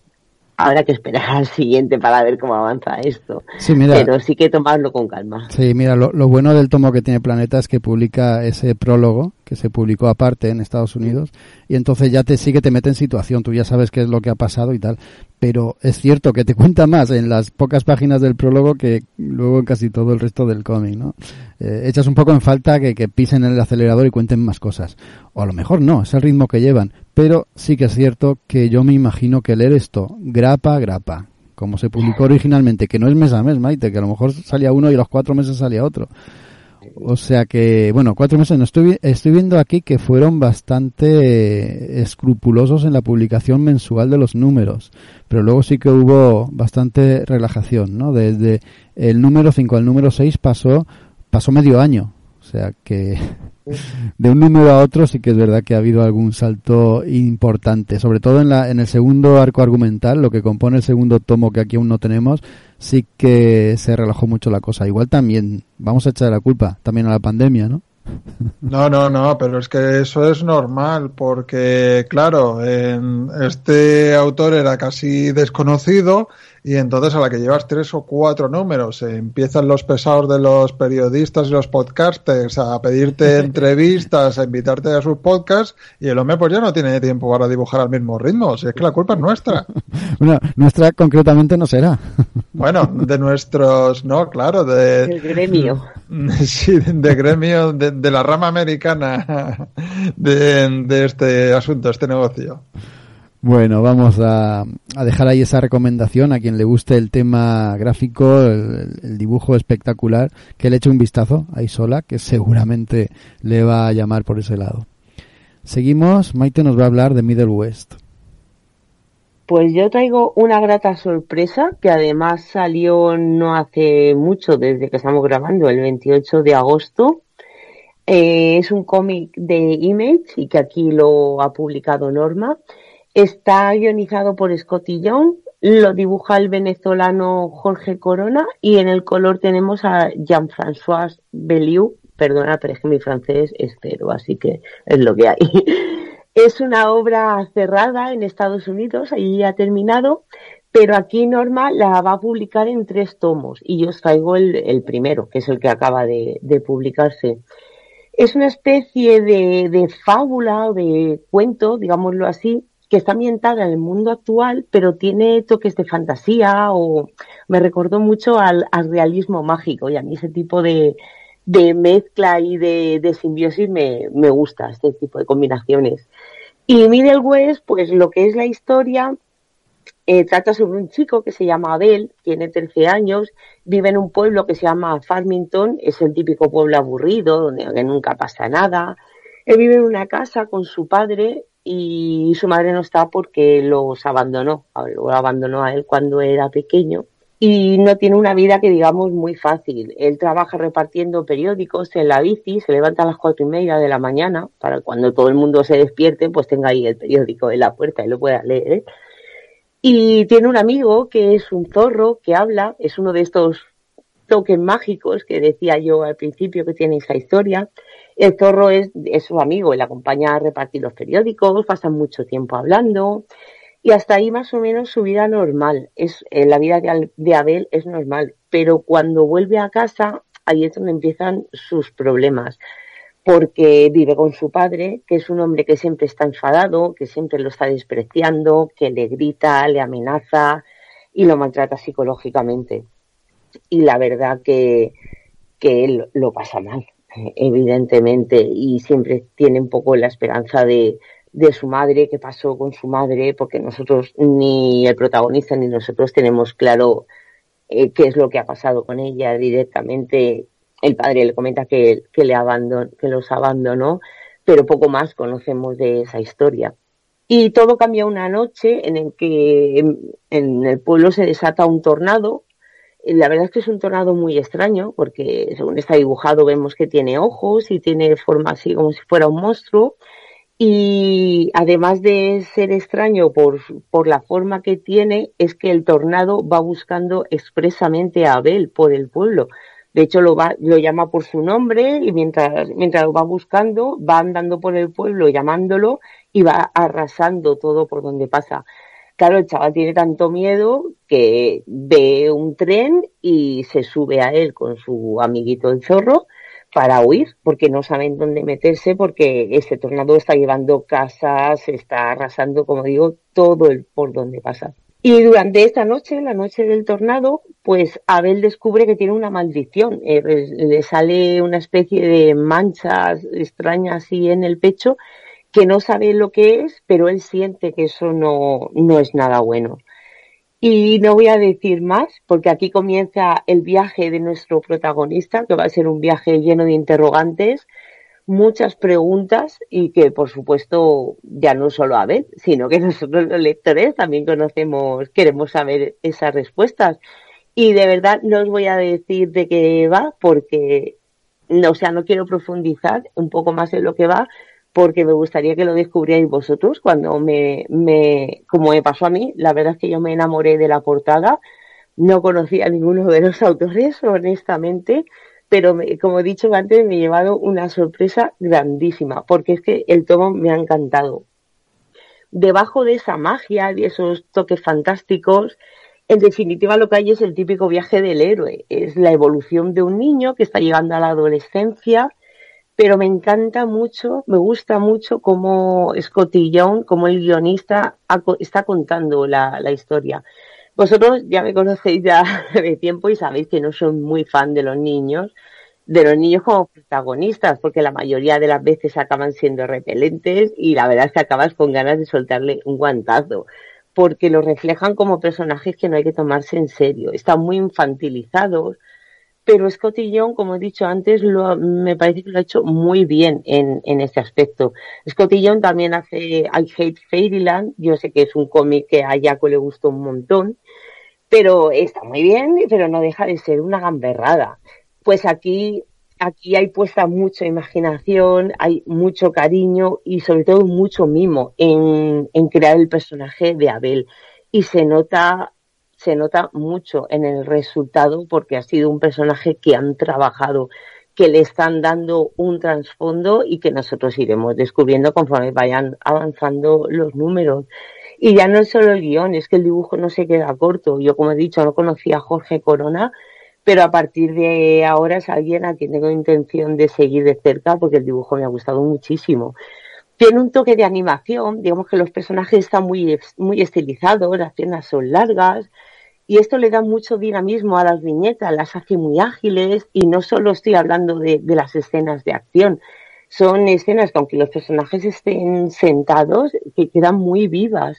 habrá que esperar al siguiente para ver cómo avanza esto.
Sí, mira,
Pero sí que tomarlo con calma.
Sí, mira, lo, lo, bueno del tomo que tiene Planeta es que publica ese prólogo que se publicó aparte en Estados Unidos y entonces ya te sigue, te mete en situación, tú ya sabes qué es lo que ha pasado y tal. Pero es cierto que te cuenta más en las pocas páginas del prólogo que luego en casi todo el resto del cómic, ¿no? Eh, echas un poco en falta que, que pisen el acelerador y cuenten más cosas. O a lo mejor no, es el ritmo que llevan. Pero sí que es cierto que yo me imagino que leer esto, grapa, grapa, como se publicó originalmente, que no es mes a mes, Maite, que a lo mejor salía uno y a los cuatro meses salía otro. O sea que, bueno, cuatro meses no estoy, estoy viendo aquí que fueron bastante escrupulosos en la publicación mensual de los números, pero luego sí que hubo bastante relajación, ¿no? Desde el número 5 al número 6 pasó, pasó medio año. O sea que de un número a otro sí que es verdad que ha habido algún salto importante, sobre todo en, la, en el segundo arco argumental, lo que compone el segundo tomo que aquí aún no tenemos, sí que se relajó mucho la cosa. Igual también vamos a echar la culpa también a la pandemia, ¿no?
No, no, no, pero es que eso es normal porque, claro, en este autor era casi desconocido y entonces a la que llevas tres o cuatro números eh, empiezan los pesados de los periodistas y los podcasters a pedirte entrevistas, a invitarte a sus podcasts y el hombre pues ya no tiene tiempo para dibujar al mismo ritmo, si es que la culpa es nuestra.
Bueno, nuestra concretamente no será.
Bueno, de nuestros, no, claro, de...
El gremio.
Sí, de gremio, de, de la rama americana de, de este asunto, este negocio.
Bueno, vamos a, a, dejar ahí esa recomendación a quien le guste el tema gráfico, el, el, dibujo espectacular, que le eche un vistazo ahí sola, que seguramente le va a llamar por ese lado. Seguimos, Maite nos va a hablar de Middle West.
Pues yo traigo una grata sorpresa que además salió no hace mucho desde que estamos grabando, el 28 de agosto. Eh, es un cómic de Image y que aquí lo ha publicado Norma. Está guionizado por Scotty Young, lo dibuja el venezolano Jorge Corona y en el color tenemos a Jean-François Belliou. Perdona, pero es que mi francés es cero, así que es lo que hay. Es una obra cerrada en Estados Unidos, allí ha terminado, pero aquí Norma la va a publicar en tres tomos y yo os traigo el, primero, que es el que acaba de, publicarse. Es una especie de fábula o de cuento, digámoslo así, que está ambientada en el mundo actual, pero tiene toques de fantasía o me recordó mucho al, al realismo mágico y a mí ese tipo de, de mezcla y de, de simbiosis me, me, gusta, este tipo de combinaciones. Y Middle West, pues lo que es la historia, eh, trata sobre un chico que se llama Abel, tiene 13 años, vive en un pueblo que se llama Farmington, es el típico pueblo aburrido, donde nunca pasa nada. Él vive en una casa con su padre y su madre no está porque los abandonó, lo abandonó a él cuando era pequeño y no tiene una vida que digamos muy fácil. Él trabaja repartiendo periódicos en la bici, se levanta a las cuatro y media de la mañana para cuando todo el mundo se despierte, pues tenga ahí el periódico en la puerta y lo pueda leer. Y tiene un amigo que es un zorro que habla, es uno de estos toques mágicos que decía yo al principio que tiene esa historia. El zorro es, es su amigo, él acompaña a repartir los periódicos, pasan mucho tiempo hablando, y hasta ahí más o menos su vida normal. Es, la vida de, de, Abel es normal, pero cuando vuelve a casa ahí es donde empiezan sus problemas porque vive con su padre, que es un hombre que siempre está enfadado, que siempre lo está despreciando, que le grita, le amenaza y lo maltrata psicológicamente. Y la verdad que, que él lo pasa mal, evidentemente, y siempre tiene un poco la esperanza de, de su madre, qué pasó con su madre, porque nosotros, ni el protagonista ni nosotros tenemos claro eh, qué es lo que ha pasado con ella directamente el padre le comenta que, que, le abandon, que los abandonó, pero poco más conocemos de esa historia. Y todo cambia una noche en el que en, el pueblo se desata un tornado. La verdad es que es un tornado muy extraño porque según está dibujado vemos que tiene ojos y tiene forma así como si fuera un monstruo. Y además de ser extraño por, por la forma que tiene, es que el tornado va buscando expresamente a Abel por el pueblo. De hecho, lo, va, lo llama por su nombre y mientras, mientras lo va buscando, va andando por el pueblo llamándolo y va arrasando todo por donde pasa. Claro, el chaval tiene tanto miedo que ve un tren y se sube a él con su amiguito el zorro para huir, porque no saben dónde meterse, porque este tornado está llevando casas, está arrasando, como digo, todo el por donde pasa. Y durante esta noche, la noche del tornado, pues Abel descubre que tiene una maldición. Eh, le sale una especie de manchas extrañas así en el pecho que no sabe lo que es, pero él siente que eso no, no es nada bueno. Y no voy a decir más, porque aquí comienza el viaje de nuestro protagonista, que va a ser un viaje lleno de interrogantes, muchas preguntas y que, por supuesto, ya no solo Abel, sino que nosotros los lectores también conocemos, queremos saber esas respuestas. Y de verdad no os voy a decir de qué va porque, o sea, no quiero profundizar un poco más en lo que va porque me gustaría que lo descubrierais vosotros. Cuando me, me, como me pasó a mí, la verdad es que yo me enamoré de la portada, no conocía a ninguno de los autores, honestamente, pero como he dicho antes, me he llevado una sorpresa grandísima, porque es que el tomo me ha encantado. Debajo de esa magia, de esos toques fantásticos, en definitiva lo que hay es el típico viaje del héroe, es la evolución de un niño que está llegando a la adolescencia, pero me encanta mucho, me gusta mucho cómo Scotty Young, como el guionista, está contando la, la historia. Vosotros ya me conocéis ya de tiempo y sabéis que no soy muy fan de los niños, de los niños como protagonistas, porque la mayoría de las veces acaban siendo repelentes y la verdad es que acabas con ganas de soltarle un guantazo, porque los reflejan como personajes que no hay que tomarse en serio, están muy infantilizados, pero Scotty Young, como he dicho antes, lo, me parece que lo ha hecho muy bien en, este aspecto. Scotty Young también hace I Hate Fairyland, yo sé que es un cómic que a Jaco le gustó un montón, pero está muy bien, pero no deja de ser una gamberrada. Pues aquí, aquí hay puesta mucha imaginación, hay mucho cariño y sobre todo mucho mimo en, en crear el personaje de Abel. Y se nota se nota mucho en el resultado porque ha sido un personaje que han trabajado, que le están dando un trasfondo y que nosotros iremos descubriendo conforme vayan avanzando los números. Y ya no es solo el guion, es que el dibujo no se queda corto. Yo, como he dicho, no conocía a Jorge Corona, pero a partir de ahora es alguien a quien tengo intención de seguir de cerca porque el dibujo me ha gustado muchísimo. Tiene un toque de animación, digamos que los personajes están muy, muy estilizados, las piernas son largas, y esto le da mucho dinamismo a las viñetas, las hace muy ágiles y no solo estoy hablando de, las escenas de acción, son escenas que aunque los personajes estén sentados, que quedan muy vivas.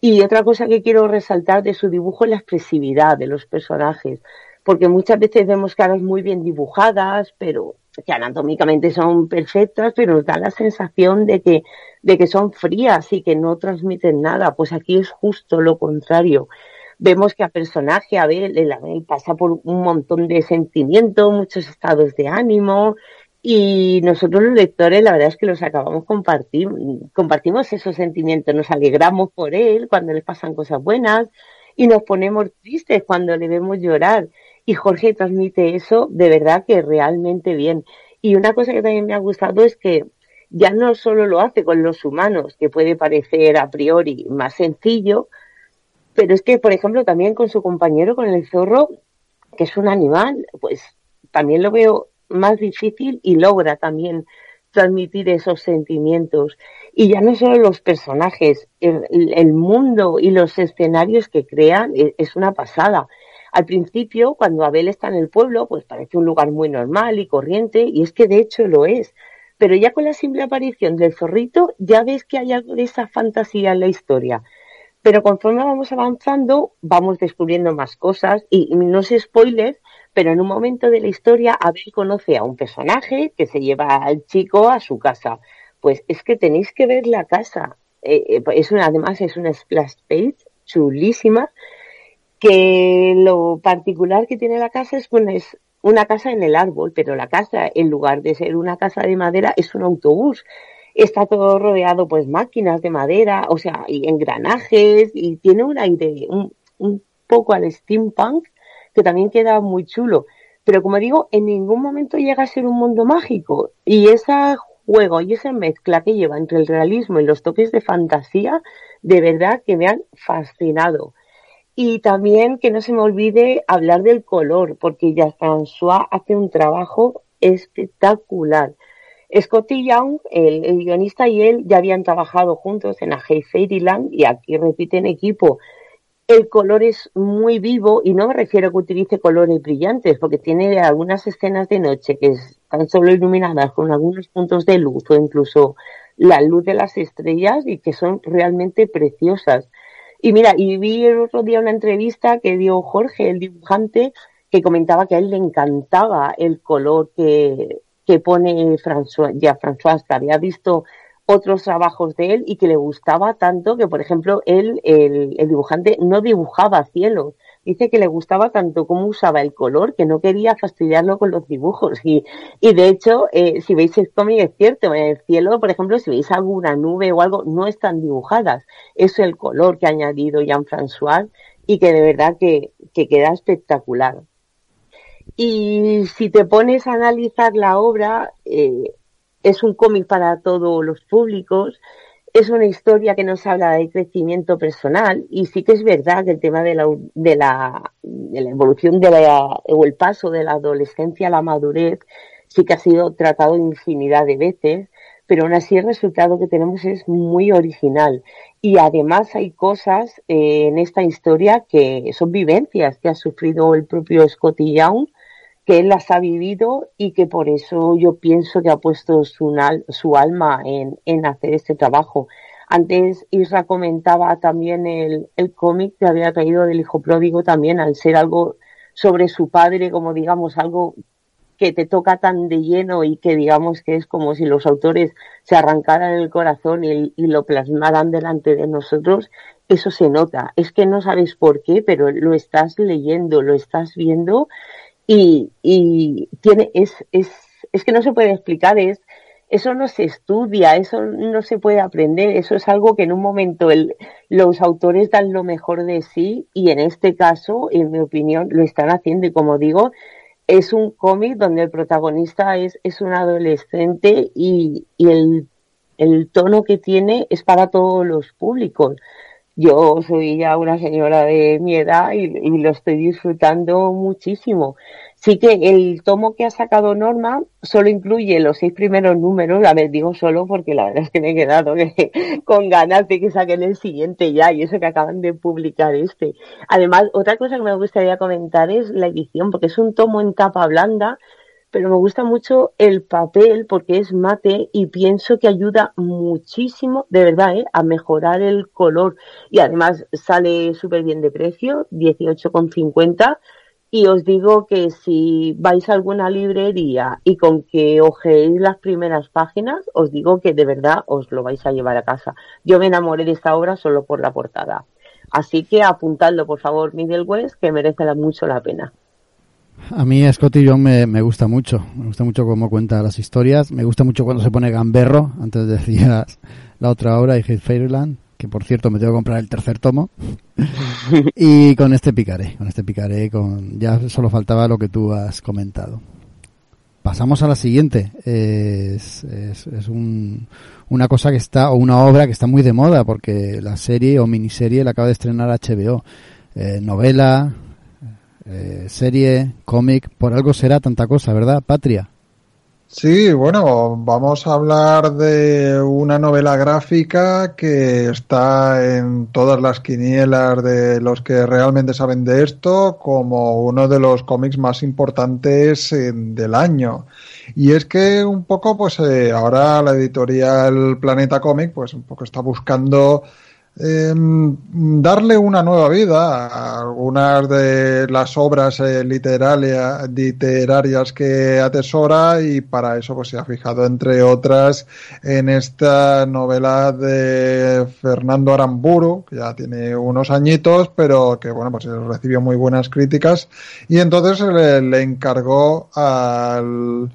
Y otra cosa que quiero resaltar de su dibujo es la expresividad de los personajes, porque muchas veces vemos caras muy bien dibujadas, pero que anatómicamente son perfectas, pero nos da la sensación de que, de que son frías y que no transmiten nada. Pues aquí es justo lo contrario vemos que a personaje, a ver, él, pasa por un montón de sentimientos, muchos estados de ánimo, y nosotros los lectores, la verdad es que los acabamos compartir, compartimos esos sentimientos, nos alegramos por él cuando le pasan cosas buenas y nos ponemos tristes cuando le vemos llorar. Y Jorge transmite eso de verdad que realmente bien. Y una cosa que también me ha gustado es que ya no solo lo hace con los humanos, que puede parecer a priori más sencillo, pero es que, por ejemplo, también con su compañero, con el zorro, que es un animal, pues también lo veo más difícil y logra también transmitir esos sentimientos. Y ya no solo los personajes, el, mundo y los escenarios que crean es, es una pasada. Al principio, cuando Abel está en el pueblo, pues parece un lugar muy normal y corriente, y es que de hecho lo es. Pero ya con la simple aparición del zorrito, ya ves que hay algo de esa fantasía en la historia. Pero conforme vamos avanzando, vamos descubriendo más cosas, y no sé spoilers, pero en un momento de la historia Abel conoce a un personaje que se lleva al chico a su casa. Pues es que tenéis que ver la casa. Eh, eh, es una, además es una splash page chulísima que lo particular que tiene la casa es, bueno, es una casa en el árbol, pero la casa, en lugar de ser una casa de madera, es un autobús. Está todo rodeado, pues, máquinas de madera, o sea, y engranajes, y tiene un aire un, un poco al steampunk, que también queda muy chulo. Pero como digo, en ningún momento llega a ser un mundo mágico. Y ese juego y esa mezcla que lleva entre el realismo y los toques de fantasía, de verdad que me han fascinado. Y también que no se me olvide hablar del color, porque ya François hace un trabajo espectacular. Scotty Young, el, guionista y él ya habían trabajado juntos en A Hey Fairyland y aquí repiten equipo. El color es muy vivo y no me refiero a que utilice colores brillantes, porque tiene algunas escenas de noche que están solo iluminadas con algunos puntos de luz o incluso la luz de las estrellas y que son realmente preciosas. Y mira, y vi el otro día una entrevista que dio Jorge, el dibujante, que comentaba que a él le encantaba el color que, que pone François, ya François, que había visto otros trabajos de él y que le gustaba tanto que, por ejemplo, él, el, el dibujante, no dibujaba cielos, dice que le gustaba tanto cómo usaba el color que no quería fastidiarlo con los dibujos. Y, y de hecho, eh, si veis el cómic es cierto, en el cielo, por ejemplo, si veis alguna nube o algo, no están dibujadas. Es el color que ha añadido Jean-François y que de verdad que, que queda espectacular. Y si te pones a analizar la obra, eh, es un cómic para todos los públicos, es una historia que nos habla de crecimiento personal y sí que es verdad que el tema de la, de la, evolución de la, o el paso de la adolescencia a la madurez sí que ha sido tratado infinidad de veces, pero aún así el resultado que tenemos es muy original. Y además hay cosas eh, en esta historia que son vivencias que ha sufrido el propio Scotty Young que él las ha vivido y que por eso yo pienso que ha puesto su, su alma en, hacer este trabajo. Antes Isra comentaba también el, cómic que había caído del hijo pródigo también, al ser algo sobre su padre, como digamos, algo que te toca tan de lleno y que digamos que es como si los autores se arrancaran el corazón y lo plasmaran delante de nosotros, eso se nota. Es que no sabes por qué, pero lo estás leyendo, lo estás viendo y, y tiene, es, es, es que no se puede explicar, es, eso no se estudia, eso no se puede aprender, eso es algo que en un momento el, los autores dan lo mejor de sí y en este caso, en mi opinión, lo están haciendo y como digo, es un cómic donde el protagonista es, es un adolescente y, y el, el tono que tiene es para todos los públicos yo soy ya una señora de mi edad y, lo estoy disfrutando muchísimo. Sí que el tomo que ha sacado Norma solo incluye los seis primeros números, a ver, digo solo porque la verdad es que me he quedado con ganas de que saquen el siguiente ya y eso que acaban de publicar este. Además, otra cosa que me gustaría comentar es la edición, porque es un tomo en tapa blanda, pero me gusta mucho el papel porque es mate y pienso que ayuda muchísimo, de verdad, ¿eh? a mejorar el color. Y además sale súper bien de precio, 18,50. Y os digo que si vais a alguna librería y con que ojeéis las primeras páginas, os digo que de verdad os lo vais a llevar a casa. Yo me enamoré de esta obra solo por la portada. Así que apuntadlo, por favor, Miguel West, que merece mucho la pena.
A mí Scotty Young me, me, gusta mucho, me gusta mucho cómo cuenta las historias, me gusta mucho cuando se pone gamberro, antes decías la otra obra, Hate Fairyland, que por cierto me tengo que comprar el tercer tomo, y con este picaré, con este picaré, con ya solo faltaba lo que tú has comentado. Pasamos a la siguiente, es, es, es un, una cosa que está, o una obra que está muy de moda, porque la serie o miniserie la acaba de estrenar HBO, eh, novela, eh, serie, cómic, por algo será tanta cosa, ¿verdad, Patria?
Sí, bueno, vamos a hablar de una novela gráfica que está en todas las quinielas de los que realmente saben de esto como uno de los cómics más importantes eh, del año. Y es que un poco, pues eh, ahora la editorial Planeta Cómic, pues un poco está buscando eh, darle una nueva vida a algunas de las obras eh, literarias que atesora y para eso pues se ha fijado entre otras en esta novela de Fernando Aramburu que ya tiene unos añitos pero que bueno pues recibió muy buenas críticas y entonces le encargó al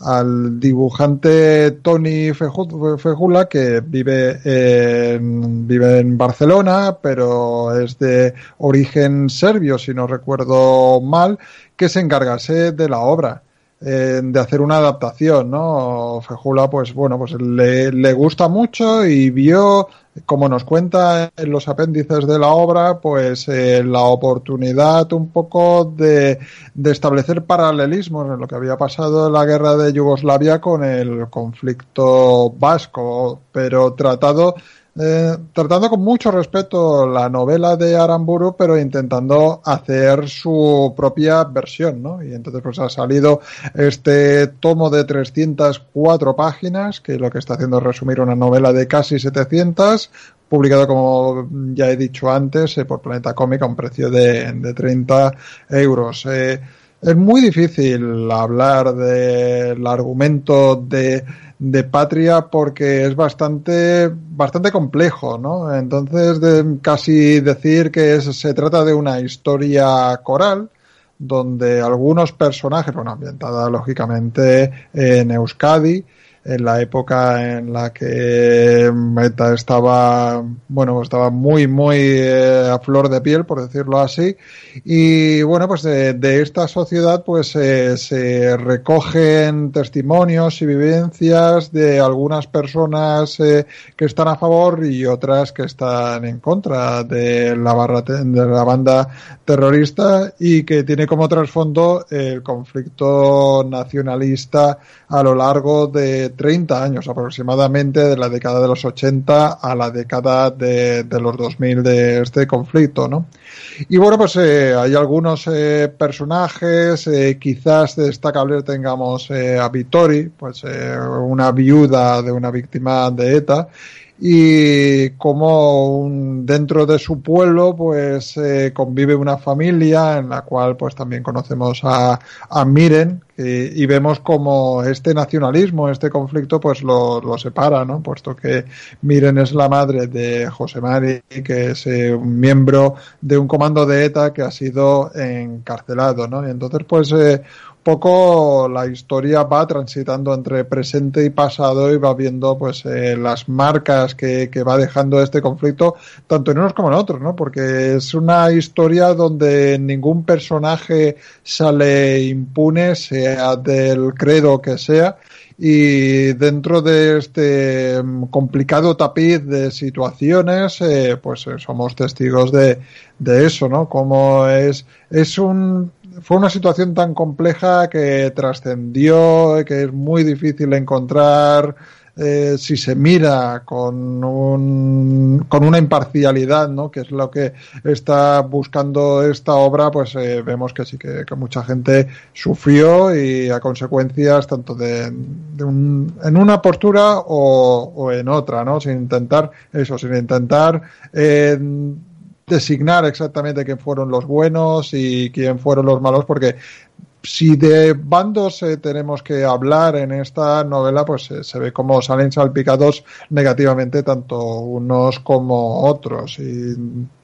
al dibujante Tony Fejula, que vive en, vive en Barcelona, pero es de origen serbio, si no recuerdo mal, que se encargase de la obra. Eh, de hacer una adaptación, ¿no? Fejula, pues bueno, pues le, le gusta mucho y vio como nos cuenta en los apéndices de la obra, pues eh, la oportunidad un poco de, de, establecer paralelismos en lo que había pasado en la guerra de Yugoslavia con el conflicto vasco, pero tratado eh, tratando con mucho respeto la novela de Aramburu, pero intentando hacer su propia versión, ¿no? Y entonces pues ha salido este tomo de 304 páginas, que lo que está haciendo es resumir una novela de casi 700, publicado, como ya he dicho antes, eh, por Planeta Cómic a un precio de, de 30 euros. Eh, es muy difícil hablar del argumento de de Patria porque es bastante, bastante complejo, ¿no? Entonces, de, casi decir que se trata de una historia coral, donde algunos personajes, bueno, ambientada lógicamente en Euskadi, en la época en la que Meta estaba, bueno, estaba muy, muy eh, a flor de piel, por decirlo así. Y bueno, pues de, esta sociedad, pues eh, se recogen testimonios y vivencias de algunas personas eh, que están a favor y otras que están en contra de la, barra de la banda terrorista y que tiene como trasfondo el conflicto nacionalista a lo largo de 30 años aproximadamente, de la década de los 80 a la década de, los 2000 de este conflicto, ¿no? Y bueno, pues eh, hay algunos eh, personajes, eh, quizás destacables tengamos a Vittori, pues una viuda de una víctima de ETA, y como dentro de su pueblo pues eh, convive una familia en la cual pues también conocemos a, a Miren y, vemos como este nacionalismo, este conflicto pues lo, lo, separa, ¿no? Puesto que Miren es la madre de José Mari, que es eh, un miembro de un comando de ETA que ha sido encarcelado, ¿no? Y entonces pues eh, poco la historia va transitando entre presente y pasado y va viendo pues eh, las marcas que, que, va dejando este conflicto tanto en unos como en otros, ¿no? Porque es una historia donde ningún personaje sale impune, sea del credo que sea, y dentro de este mm, complicado tapiz de situaciones, eh, pues eh, somos testigos de, de eso, ¿no? Como es, es un fue una situación tan compleja que trascendió, que es muy difícil encontrar eh, si se mira con, un, con una imparcialidad, ¿no? que es lo que está buscando esta obra, pues eh, vemos que sí que, mucha gente sufrió y a consecuencias tanto de, un, en una postura o, o, en otra, ¿no? sin intentar eso, sin intentar eh, designar exactamente quién fueron los buenos y quién fueron los malos, porque si de bandos eh, tenemos que hablar en esta novela, pues eh, se ve como salen salpicados negativamente tanto unos como otros. Y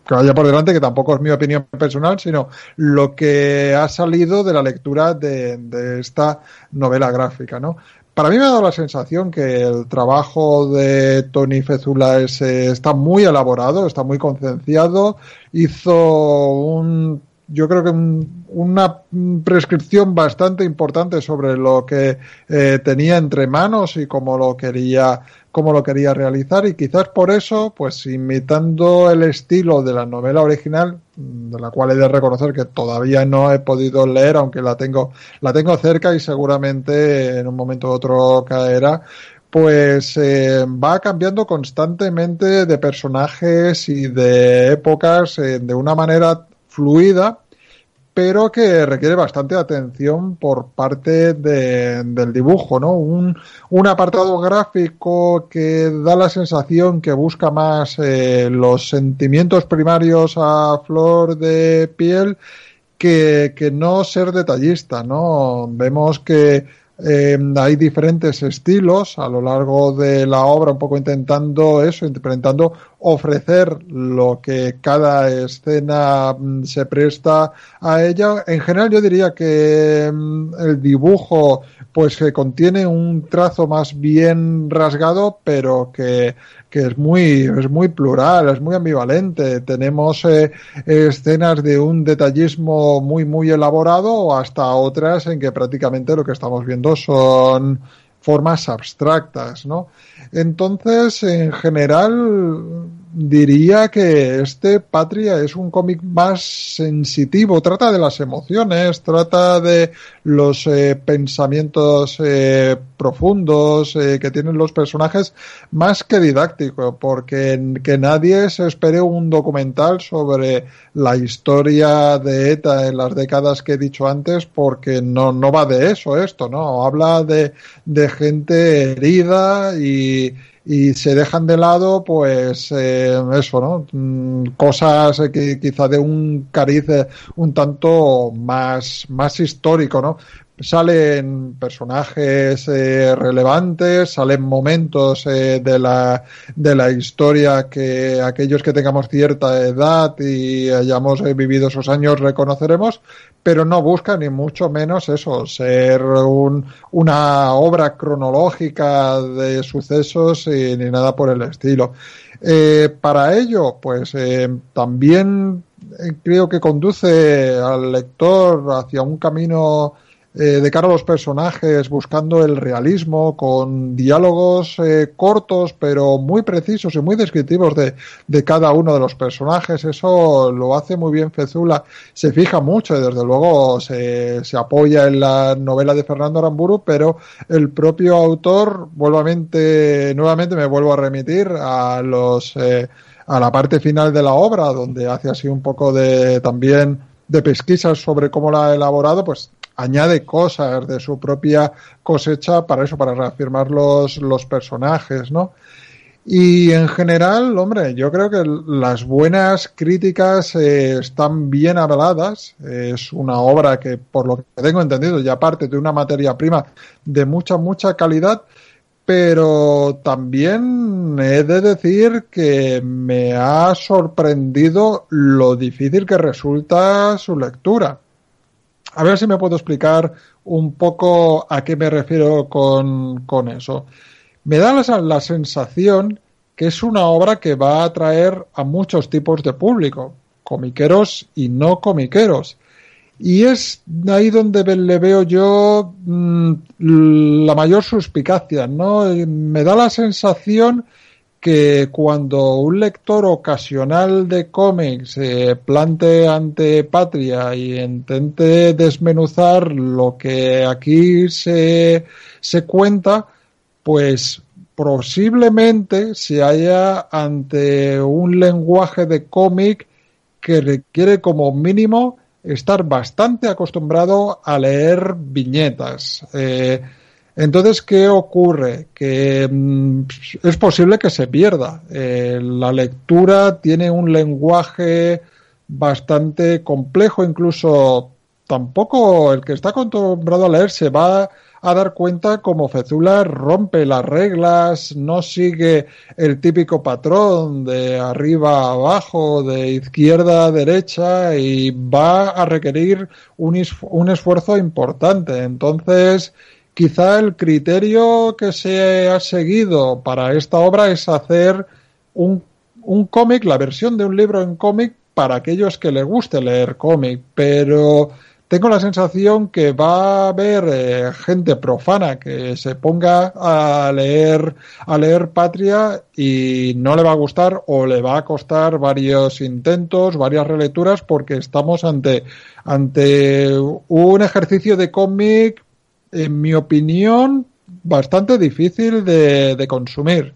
que vaya por delante, que tampoco es mi opinión personal, sino lo que ha salido de la lectura de, de esta novela gráfica, ¿no? Para mí me ha dado la sensación que el trabajo de Tony Fezula es, está muy elaborado, está muy concienciado. Hizo un yo creo que una prescripción bastante importante sobre lo que eh, tenía entre manos y cómo lo quería cómo lo quería realizar y quizás por eso pues imitando el estilo de la novela original de la cual he de reconocer que todavía no he podido leer aunque la tengo la tengo cerca y seguramente en un momento u otro caerá pues eh, va cambiando constantemente de personajes y de épocas eh, de una manera fluida, pero que requiere bastante atención por parte del dibujo, ¿no? Un, apartado gráfico que da la sensación que busca más eh, los sentimientos primarios a flor de piel que, que no ser detallista, ¿no? Vemos que eh, hay diferentes estilos a lo largo de la obra, un poco intentando eso, intentando ofrecer lo que cada escena mm, se presta a ella. En general, yo diría que mm, el dibujo, pues que contiene un trazo más bien rasgado, pero que que es muy, es muy plural, es muy ambivalente. Tenemos eh, escenas de un detallismo muy, muy elaborado hasta otras en que prácticamente lo que estamos viendo son formas abstractas, ¿no? Entonces, en general, diría que este Patria es un cómic más sensitivo, trata de las emociones, trata de los eh, pensamientos eh, profundos eh, que tienen los personajes, más que didáctico, porque que nadie se espere un documental sobre la historia de ETA en las décadas que he dicho antes, porque no, no va de eso esto, ¿no? Habla de, de gente herida y y se dejan de lado, pues eh, eso, ¿no? Mm, cosas que quizá de un cariz eh, un tanto más, más histórico, ¿no? Salen personajes eh, relevantes, salen momentos eh, de, la, de la historia que aquellos que tengamos cierta edad y hayamos eh, vivido esos años reconoceremos, pero no busca ni mucho menos eso, ser un, una obra cronológica de sucesos y ni nada por el estilo. para ello, pues también creo que conduce al lector hacia un camino eh, de cara a los personajes, buscando el realismo, con diálogos eh, cortos pero muy precisos y muy descriptivos de, de, cada uno de los personajes. Eso lo hace muy bien Fezula. Se fija mucho y desde luego se, se apoya en la novela de Fernando Aramburu, pero el propio autor, nuevamente, nuevamente me vuelvo a remitir a los... Eh, a la parte final de la obra, donde hace así un poco de también de pesquisas sobre cómo la ha elaborado, pues añade cosas de su propia cosecha para eso, para reafirmar los, los personajes, ¿no? Y en general, hombre, yo creo que las buenas críticas eh, están bien avaladas. Es una obra que, por lo que tengo entendido, ya parte de una materia prima de mucha, mucha calidad, pero también he de decir que me ha sorprendido lo difícil que resulta su lectura. A ver si me puedo explicar un poco a qué me refiero con, eso. Me da la, la, sensación que es una obra que va a atraer a muchos tipos de público, comiqueros y no comiqueros. Y es ahí donde le veo yo mm, la mayor suspicacia, ¿no? Me da la sensación que cuando un lector ocasional de cómics se plante ante Patria y intente desmenuzar lo que aquí se, se cuenta, pues posiblemente se haya ante un lenguaje de cómic que requiere como mínimo estar bastante acostumbrado a leer viñetas. Eh, entonces, ¿qué ocurre? Que mm, es posible que se pierda. Eh, la lectura tiene un lenguaje bastante complejo, incluso tampoco el que está acostumbrado a leer se va a dar cuenta como Fezula rompe las reglas, no sigue el típico patrón de arriba a abajo, de izquierda a derecha y va a requerir un, un esfuerzo importante. Entonces, quizá el criterio que se ha seguido para esta obra es hacer un, un cómic, la versión de un libro en cómic para aquellos que les guste leer cómic, pero tengo la sensación que va a haber eh, gente profana que se ponga a leer a leer Patria y no le va a gustar o le va a costar varios intentos, varias relecturas porque estamos ante ante un ejercicio de cómic en mi opinión bastante difícil de, de consumir.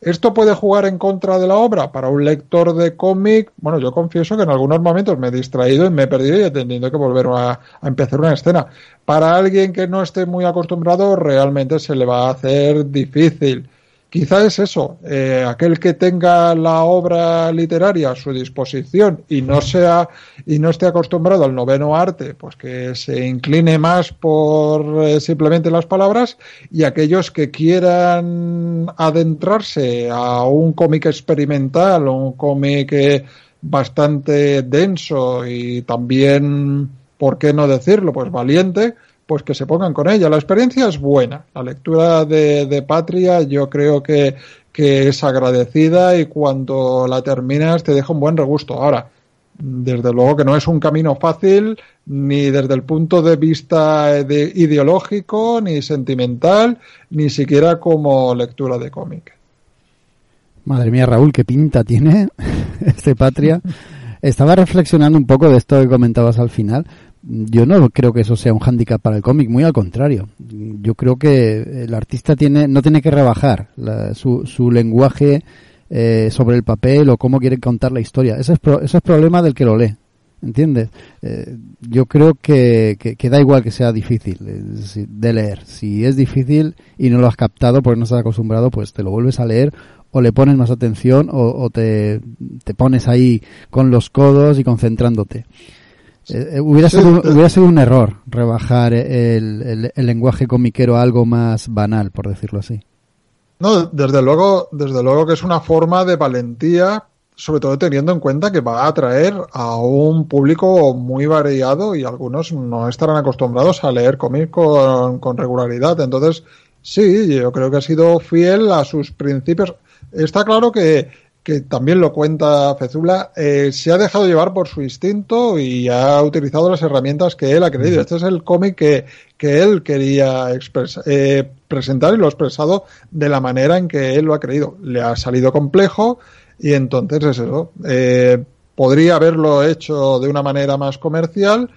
¿Esto puede jugar en contra de la obra? Para un lector de cómic, bueno, yo confieso que en algunos momentos me he distraído y me he perdido y he tenido que volver a, a, empezar una escena. Para alguien que no esté muy acostumbrado, realmente se le va a hacer difícil. Quizá es eso, eh, aquel que tenga la obra literaria a su disposición y no sea y no esté acostumbrado al noveno arte, pues que se incline más por eh, simplemente las palabras y aquellos que quieran adentrarse a un cómic experimental un cómic eh, bastante denso y también, ¿por qué no decirlo? Pues valiente, pues que se pongan con ella. La experiencia es buena. La lectura de, de Patria yo creo que, que, es agradecida y cuando la terminas te deja un buen regusto. Ahora, desde luego que no es un camino fácil ni desde el punto de vista de ideológico, ni sentimental, ni siquiera como lectura de cómic.
Madre mía, Raúl, qué pinta tiene este Patria. Estaba reflexionando un poco de esto que comentabas al final, yo no creo que eso sea un hándicap para el cómic, muy al contrario. Yo creo que el artista tiene no tiene que rebajar su, su lenguaje eh, sobre el papel o cómo quiere contar la historia. Ese es, pro, es problema del que lo lee. ¿Entiendes? Eh, yo creo que, que, que, da igual que sea difícil eh, de leer. Si es difícil y no lo has captado porque no estás acostumbrado, pues te lo vuelves a leer o le pones más atención o, o te, te pones ahí con los codos y concentrándote. Eh, hubiera, sido, hubiera sido un error rebajar el, el, el, lenguaje comiquero a algo más banal, por decirlo así.
No, desde luego, desde luego que es una forma de valentía, sobre todo teniendo en cuenta que va a atraer a un público muy variado y algunos no estarán acostumbrados a leer cómics con, con regularidad. Entonces, sí, yo creo que ha sido fiel a sus principios. Está claro que que también lo cuenta Fezula, eh, se ha dejado llevar por su instinto y ha utilizado las herramientas que él ha creído. Este es el cómic que, que él quería eh, presentar y lo ha expresado de la manera en que él lo ha creído. Le ha salido complejo y entonces es eso. Eh, podría haberlo hecho de una manera más comercial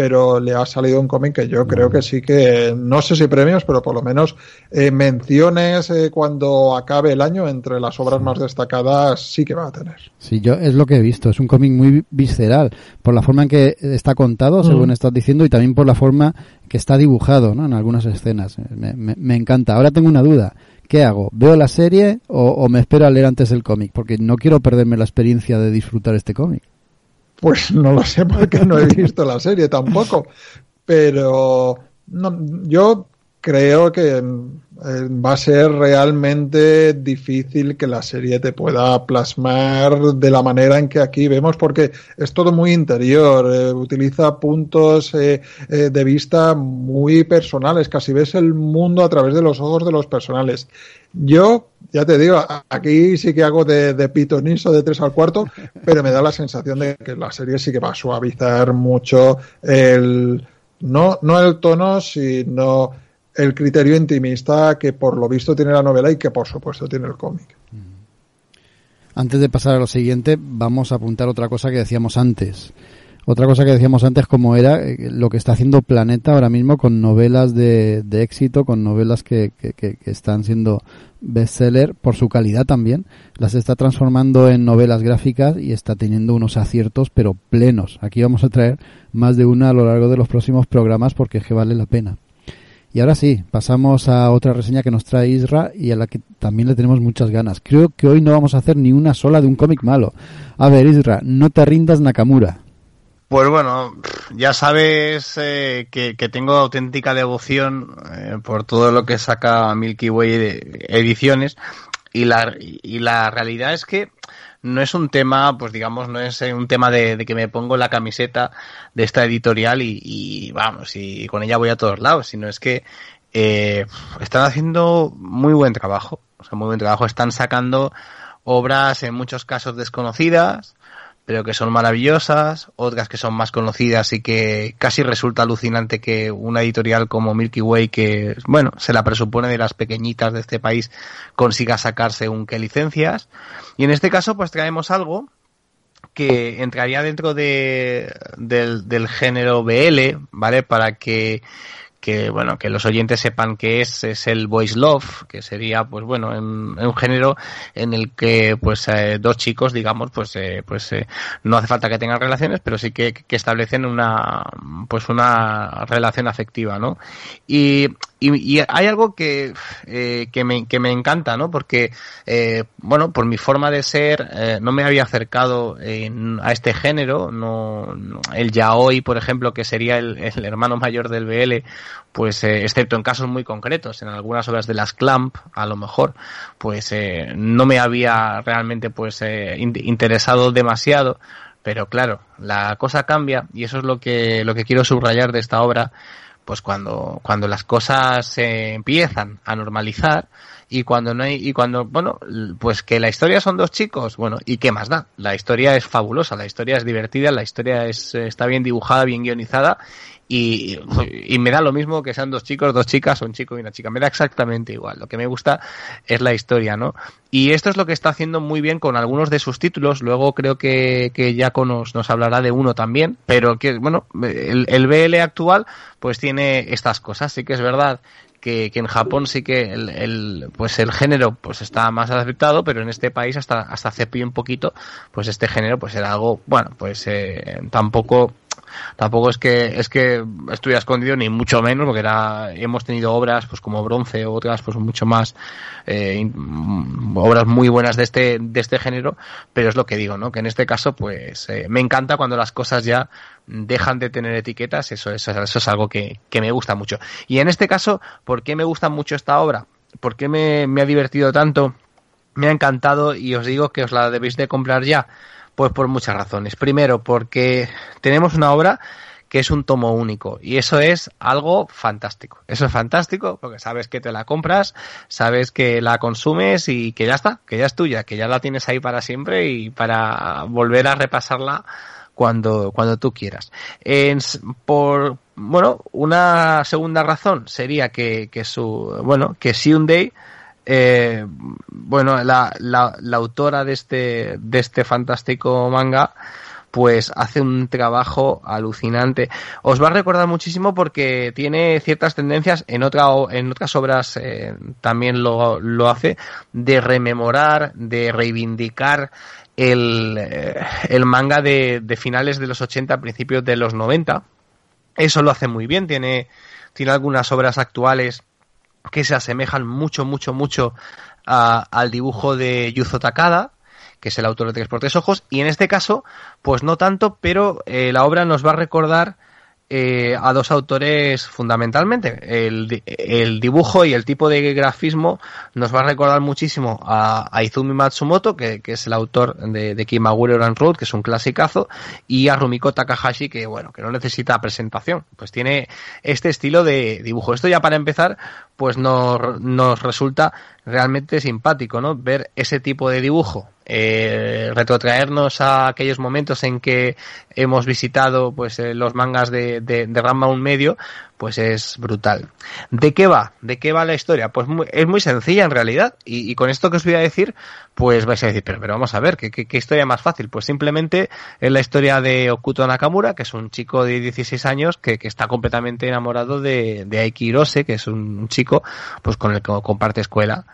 pero le ha salido un cómic que yo creo que sí que, no sé si premios, pero por lo menos eh, menciones eh, cuando acabe el año entre las obras más destacadas sí que va a tener.
Sí, yo es lo que he visto, es un cómic muy visceral, por la forma en que está contado, según mm. estás diciendo, y también por la forma que está dibujado ¿no? en algunas escenas. Me, me, me encanta. Ahora tengo una duda. ¿Qué hago? ¿Veo la serie o, o me espero a leer antes el cómic? Porque no quiero perderme la experiencia de disfrutar este cómic.
Pues no lo sé porque no he visto la serie tampoco. Pero no, yo creo que eh, va a ser realmente difícil que la serie te pueda plasmar de la manera en que aquí vemos, porque es todo muy interior, eh, utiliza puntos eh, de vista muy personales, casi ves el mundo a través de los ojos de los personales. Yo, ya te digo, aquí sí que hago de, de pitoniso de tres al cuarto, pero me da la sensación de que la serie sí que va a suavizar mucho el, no, no el tono, sino el criterio intimista que por lo visto tiene la novela y que por supuesto tiene el cómic.
Antes de pasar a lo siguiente, vamos a apuntar otra cosa que decíamos antes. Otra cosa que decíamos antes, como era eh, lo que está haciendo Planeta ahora mismo con novelas de, éxito, con novelas que, que, que, están siendo bestseller por su calidad también, las está transformando en novelas gráficas y está teniendo unos aciertos, pero plenos. Aquí vamos a traer más de una a lo largo de los próximos programas porque es que vale la pena. Y ahora sí, pasamos a otra reseña que nos trae Isra y a la que también le tenemos muchas ganas. Creo que hoy no vamos a hacer ni una sola de un cómic malo. A ver, Isra, no te rindas Nakamura.
Pues bueno, ya sabes eh, que, que, tengo auténtica devoción eh, por todo lo que saca Milky Way de ediciones y la, y la realidad es que no es un tema, pues digamos, no es un tema de, de que me pongo la camiseta de esta editorial y, y, vamos, y con ella voy a todos lados, sino es que eh, están haciendo muy buen trabajo, o sea, muy buen trabajo, están sacando obras en muchos casos desconocidas, pero que son maravillosas, otras que son más conocidas y que casi resulta alucinante que una editorial como Milky Way, que, bueno, se la presupone de las pequeñitas de este país, consiga sacarse un que licencias. Y en este caso, pues traemos algo que entraría dentro de, del género BL, ¿vale? Para que que bueno que los oyentes sepan que es es el voice love que sería pues bueno en, un género en el que pues eh, dos chicos digamos pues eh, pues eh, no hace falta que tengan relaciones pero sí que, que establecen una pues una relación afectiva no y y, y, hay algo que, eh, que, me, que me encanta, ¿no? Porque, eh, bueno, por mi forma de ser, eh, no me había acercado a este género. No, el yaoi, por ejemplo, que sería el, el hermano mayor del BL, pues, eh, excepto en casos muy concretos, en algunas obras de las Clamp, a lo mejor, pues, eh, no me había realmente, pues, eh, interesado demasiado. Pero claro, la cosa cambia y eso es lo que, lo que quiero subrayar de esta obra pues cuando, cuando las cosas se empiezan a normalizar y cuando no hay, y cuando, bueno, pues que la historia son dos chicos, bueno, ¿y qué más da? La historia es fabulosa, la historia es divertida, la historia es, está bien dibujada, bien guionizada y, y, me da lo mismo que sean dos chicos, dos chicas o un chico y una chica. Me da exactamente igual. Lo que me gusta es la historia, ¿no? Y esto es lo que está haciendo muy bien con algunos de sus títulos. Luego creo que, que Jaco nos, nos hablará de uno también. Pero que, bueno, el, el BL actual pues tiene estas cosas. Sí que es verdad que, que, en Japón sí que el, el, pues el género pues está más aceptado, pero en este país hasta, hasta hace un poquito, pues este género pues era algo, bueno, pues eh, tampoco tampoco es que es que estuviera escondido ni mucho menos porque era hemos tenido obras pues como bronce o otras pues mucho más eh, obras muy buenas de este de este género pero es lo que digo no que en este caso pues eh, me encanta cuando las cosas ya dejan de tener etiquetas eso, eso, eso es algo que, que me gusta mucho y en este caso ¿por qué me gusta mucho esta obra? ¿por qué me, me ha divertido tanto? me ha encantado y os digo que os la debéis de comprar ya pues por muchas razones. Primero, porque tenemos una obra que es un tomo único y eso es algo fantástico. Eso es fantástico porque sabes que te la compras, sabes que la consumes y que ya está, que ya es tuya, que ya la tienes ahí para siempre y para volver a repasarla cuando, cuando tú quieras. Por, bueno, una segunda razón sería que, que su, bueno, que Day eh, bueno, la, autora de este, de este fantástico manga, pues hace un trabajo alucinante. Os va a recordar muchísimo porque tiene ciertas tendencias en en otras obras eh, también lo, lo hace de rememorar, de reivindicar el, eh, el manga de, de, finales de los 80, principios de los 90. Eso lo hace muy bien, tiene, tiene algunas obras actuales que se asemejan mucho, mucho, mucho a, al dibujo de Yuzo Takada, que es el autor de Tres por Tres Ojos, y en este caso, pues no tanto, pero eh, la obra nos va a recordar eh, a dos autores fundamentalmente. El, el, dibujo y el tipo de grafismo nos va a recordar muchísimo a, Izumi Matsumoto, que, que, es el autor de, de Kimagure Road, que es un clasicazo, y a Rumiko Takahashi, que bueno, que no necesita presentación. Pues tiene este estilo de dibujo. Esto ya para empezar, pues nos, nos resulta realmente simpático, ¿no? Ver ese tipo de dibujo, eh, retrotraernos a aquellos momentos en que hemos visitado, pues, eh, los mangas de, de, de un medio, pues es brutal. ¿De qué va? ¿De qué va la historia? Pues muy, es muy sencilla en realidad. Y, con esto que os voy a decir, pues vais a decir, pero, pero vamos a ver, ¿qué, ¿qué, qué, historia más fácil? Pues simplemente es la historia de Okuto Nakamura, que es un chico de 16 años que, que está completamente enamorado de, de Aiki Hirose, que es un, un chico pues con el que comparte escuela.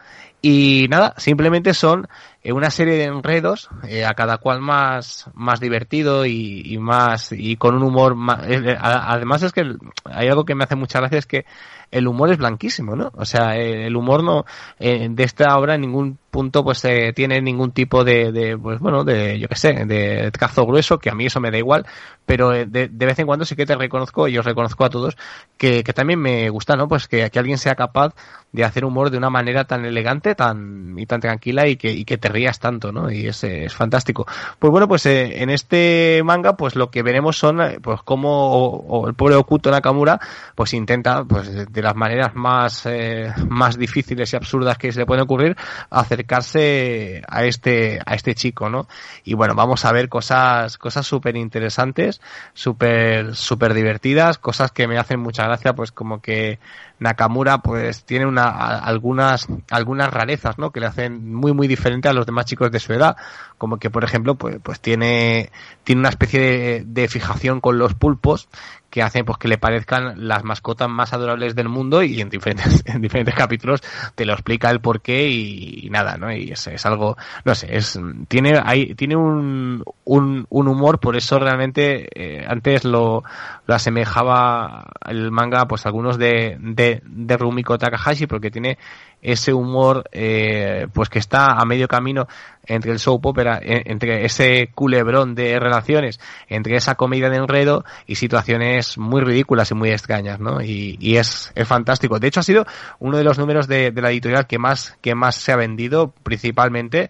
Y nada, simplemente son eh, una serie de enredos, eh, a cada cual más, más divertido y, y más, y con un humor más, eh, además es que hay algo que me hace mucha gracia es que el humor es blanquísimo, ¿no? O sea, el humor no, eh, de esta obra en ningún punto pues eh, tiene ningún tipo de, de, pues bueno, de, yo qué sé, de trazo grueso, que a mí eso me da igual, pero de, de, vez en cuando sí que te reconozco, y os reconozco a todos, que, también me gusta, ¿no? Pues que, que alguien sea capaz de hacer humor de una manera tan elegante tan y tan tranquila y que, te rías tanto, ¿no? Y es, es fantástico. Pues bueno, pues eh, en este manga, pues lo que veremos son, pues cómo el pobre Okuto Nakamura, pues intenta, pues de las maneras más, eh, más difíciles y absurdas que se le pueden ocurrir, acercar a este, a este chico, ¿no? Y bueno, vamos a ver cosas, cosas súper interesantes, súper, súper divertidas, cosas que me hacen mucha gracia, pues como que Nakamura pues tiene una, algunas, algunas rarezas, ¿no? Que le hacen muy, muy diferente a los demás chicos de su edad. Como que, por ejemplo, pues, pues tiene, tiene una especie de fijación con los pulpos que hacen pues que le parezcan las mascotas más adorables del mundo y en diferentes, en diferentes capítulos te lo explica el porqué y, nada, ¿no? Y es, es, algo, no sé, es, tiene, hay, tiene un, un, un humor, por eso realmente eh, antes lo, lo asemejaba el manga pues algunos de, de, de Rumiko Takahashi porque tiene ese humor eh, pues que está a medio camino entre el soap opera, entre ese culebrón de relaciones, entre esa comida de enredo y situaciones muy ridículas y muy extrañas, ¿no? Y, es fantástico. De hecho, ha sido uno de los números de, de la editorial que más, que más se ha vendido, principalmente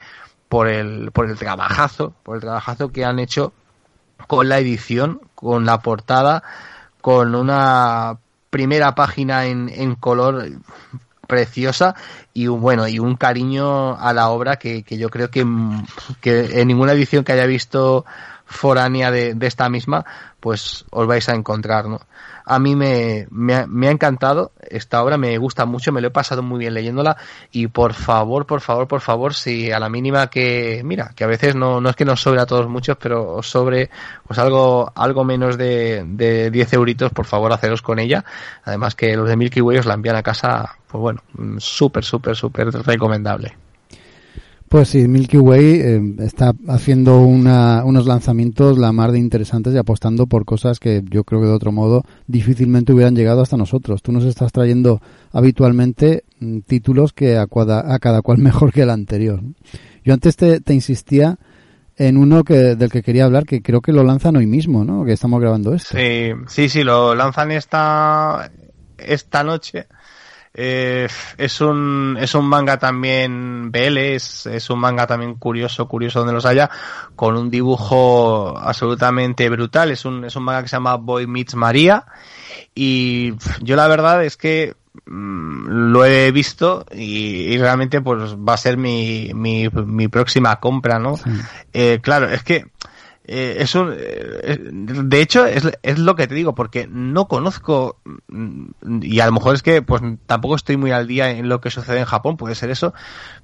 por el, por el trabajazo, por el trabajazo que han hecho con la edición, con la portada, con una primera página en, en color preciosa y un bueno y un cariño a la obra que, que yo creo que, que, en ninguna edición que haya visto foránea de, esta misma pues os vais a encontrar no a mí me, me, ha, me, ha, encantado esta obra, me gusta mucho, me lo he pasado muy bien leyéndola y por favor, por favor, por favor, si a la mínima que, mira, que a veces no, no es que nos sobre a todos muchos, pero os sobre pues algo, algo menos de, de 10 euritos, por favor, haceros con ella. Además que los de Milky Way os la envían a casa, pues bueno, súper, súper, súper recomendable.
Pues sí, Milky Way eh, está haciendo una, unos lanzamientos la mar de interesantes y apostando por cosas que yo creo que de otro modo difícilmente hubieran llegado hasta nosotros. Tú nos estás trayendo habitualmente mm, títulos que a, cada cual mejor que el anterior. Yo antes te, te insistía en uno que, del que quería hablar, que creo que lo lanzan hoy mismo, ¿no? Que estamos grabando esto.
Sí, sí, sí, lo lanzan esta, esta noche. Eh, es un es un manga también BL, es, es un manga también curioso, curioso donde los haya, con un dibujo absolutamente brutal. Es un, es un manga que se llama Boy Meets María. Y yo la verdad es que mmm, lo he visto y, y, realmente pues va a ser mi, mi, mi próxima compra, ¿no? Sí. Eh, claro, es que eh, es un, eh, de hecho, es, es, lo que te digo, porque no conozco, y a lo mejor es que pues tampoco estoy muy al día en lo que sucede en Japón, puede ser eso,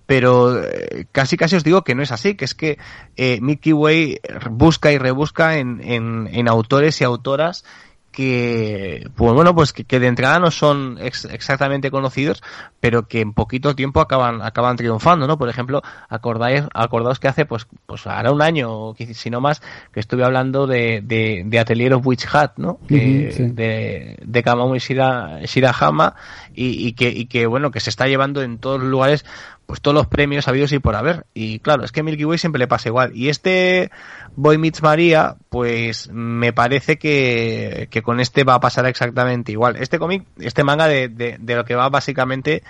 pero eh, casi casi os digo que no es así, que es que eh, Mickey Way busca y rebusca en, en, en autores y autoras que, pues bueno, pues que, que de entrada no son ex exactamente conocidos, pero que en poquito tiempo acaban, acaban triunfando, ¿no? Por ejemplo, acordáis, acordaos que hace, pues, pues hará un año, o si no más, que estuve hablando de, de, de Atelier of Witch Hat, ¿no? Que, uh -huh, sí. De, de Kamamu Shira, Shirahama, y, y, que, y que, bueno, que se está llevando en todos los lugares, pues todos los premios habidos y por haber. Y claro, es que Milky Way siempre le pasa igual. Y este Boy Meets María, pues me parece que, que con este va a pasar exactamente igual. Este cómic, este manga de, de, de, lo que va básicamente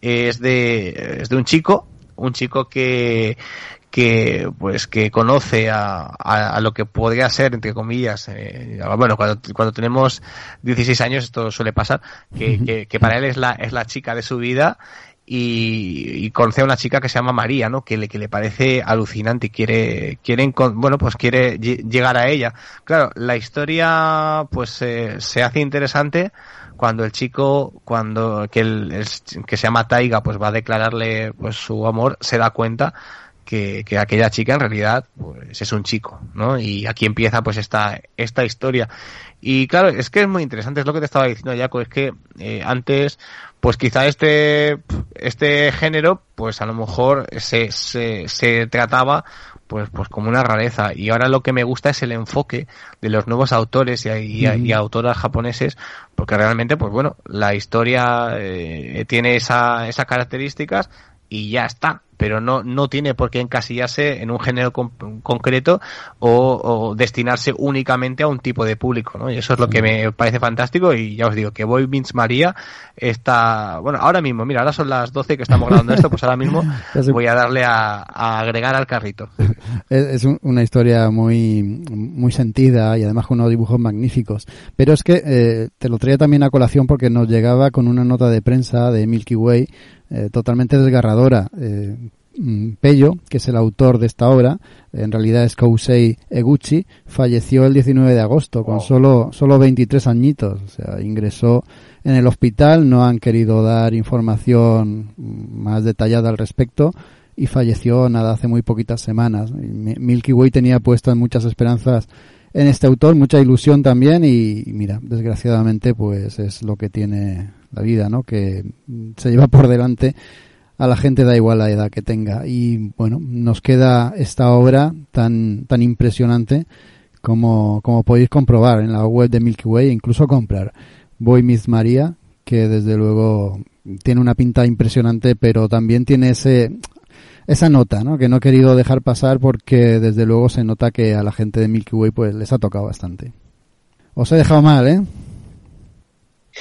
es de, es de un chico, un chico que, que pues que conoce a, a, a, lo que podría ser entre comillas eh, bueno cuando, cuando tenemos 16 años esto suele pasar que, que, que, para él es la es la chica de su vida y, y, conoce a una chica que se llama María, ¿no? Que le, que le parece alucinante y quiere, quiere, bueno, pues quiere llegar a ella. Claro, la historia, pues, eh, se hace interesante cuando el chico, cuando, que el, el, que se llama Taiga, pues va a declararle, pues, su amor, se da cuenta que, que, aquella chica en realidad pues es un chico, ¿no? Y aquí empieza pues esta, esta historia. Y claro, es que es muy interesante, es lo que te estaba diciendo, Jaco, es que eh, antes, pues quizá este, este género, pues a lo mejor se, se, se trataba pues, pues como una rareza. Y ahora lo que me gusta es el enfoque de los nuevos autores y, y, mm. y autoras japoneses, porque realmente, pues bueno, la historia eh, tiene esa, esas características y ya está pero no, no tiene por qué encasillarse en un género con, concreto o, o, destinarse únicamente a un tipo de público, ¿no? Y eso es lo que me parece fantástico y ya os digo que Boy Meets María está, bueno, ahora mismo, mira, ahora son las 12 que estamos grabando esto, pues ahora mismo voy a darle a, a agregar al carrito.
Es, es, una historia muy, muy sentida y además con unos dibujos magníficos, pero es que eh, te lo traía también a colación porque nos llegaba con una nota de prensa de Milky Way eh, totalmente desgarradora. Eh, mm, Pello, que es el autor de esta obra, en realidad es Kousei Eguchi, falleció el 19 de agosto con solo, solo 23 añitos. O sea, ingresó en el hospital, no han querido dar información más detallada al respecto y falleció nada hace muy poquitas semanas. Milky Way tenía puestas muchas esperanzas en este autor, mucha ilusión también y mira, desgraciadamente pues es lo que tiene la vida, ¿no? Que se lleva por delante a la gente da igual la edad que tenga y bueno, nos queda esta obra tan tan impresionante como, como podéis comprobar en la web de Milky Way e incluso comprar Boy Miss María que desde luego tiene una pinta impresionante pero también tiene ese esa nota, ¿no? Que no he querido dejar pasar porque desde luego se nota que a la gente de Milky Way pues les ha tocado bastante. Os he dejado mal, ¿eh?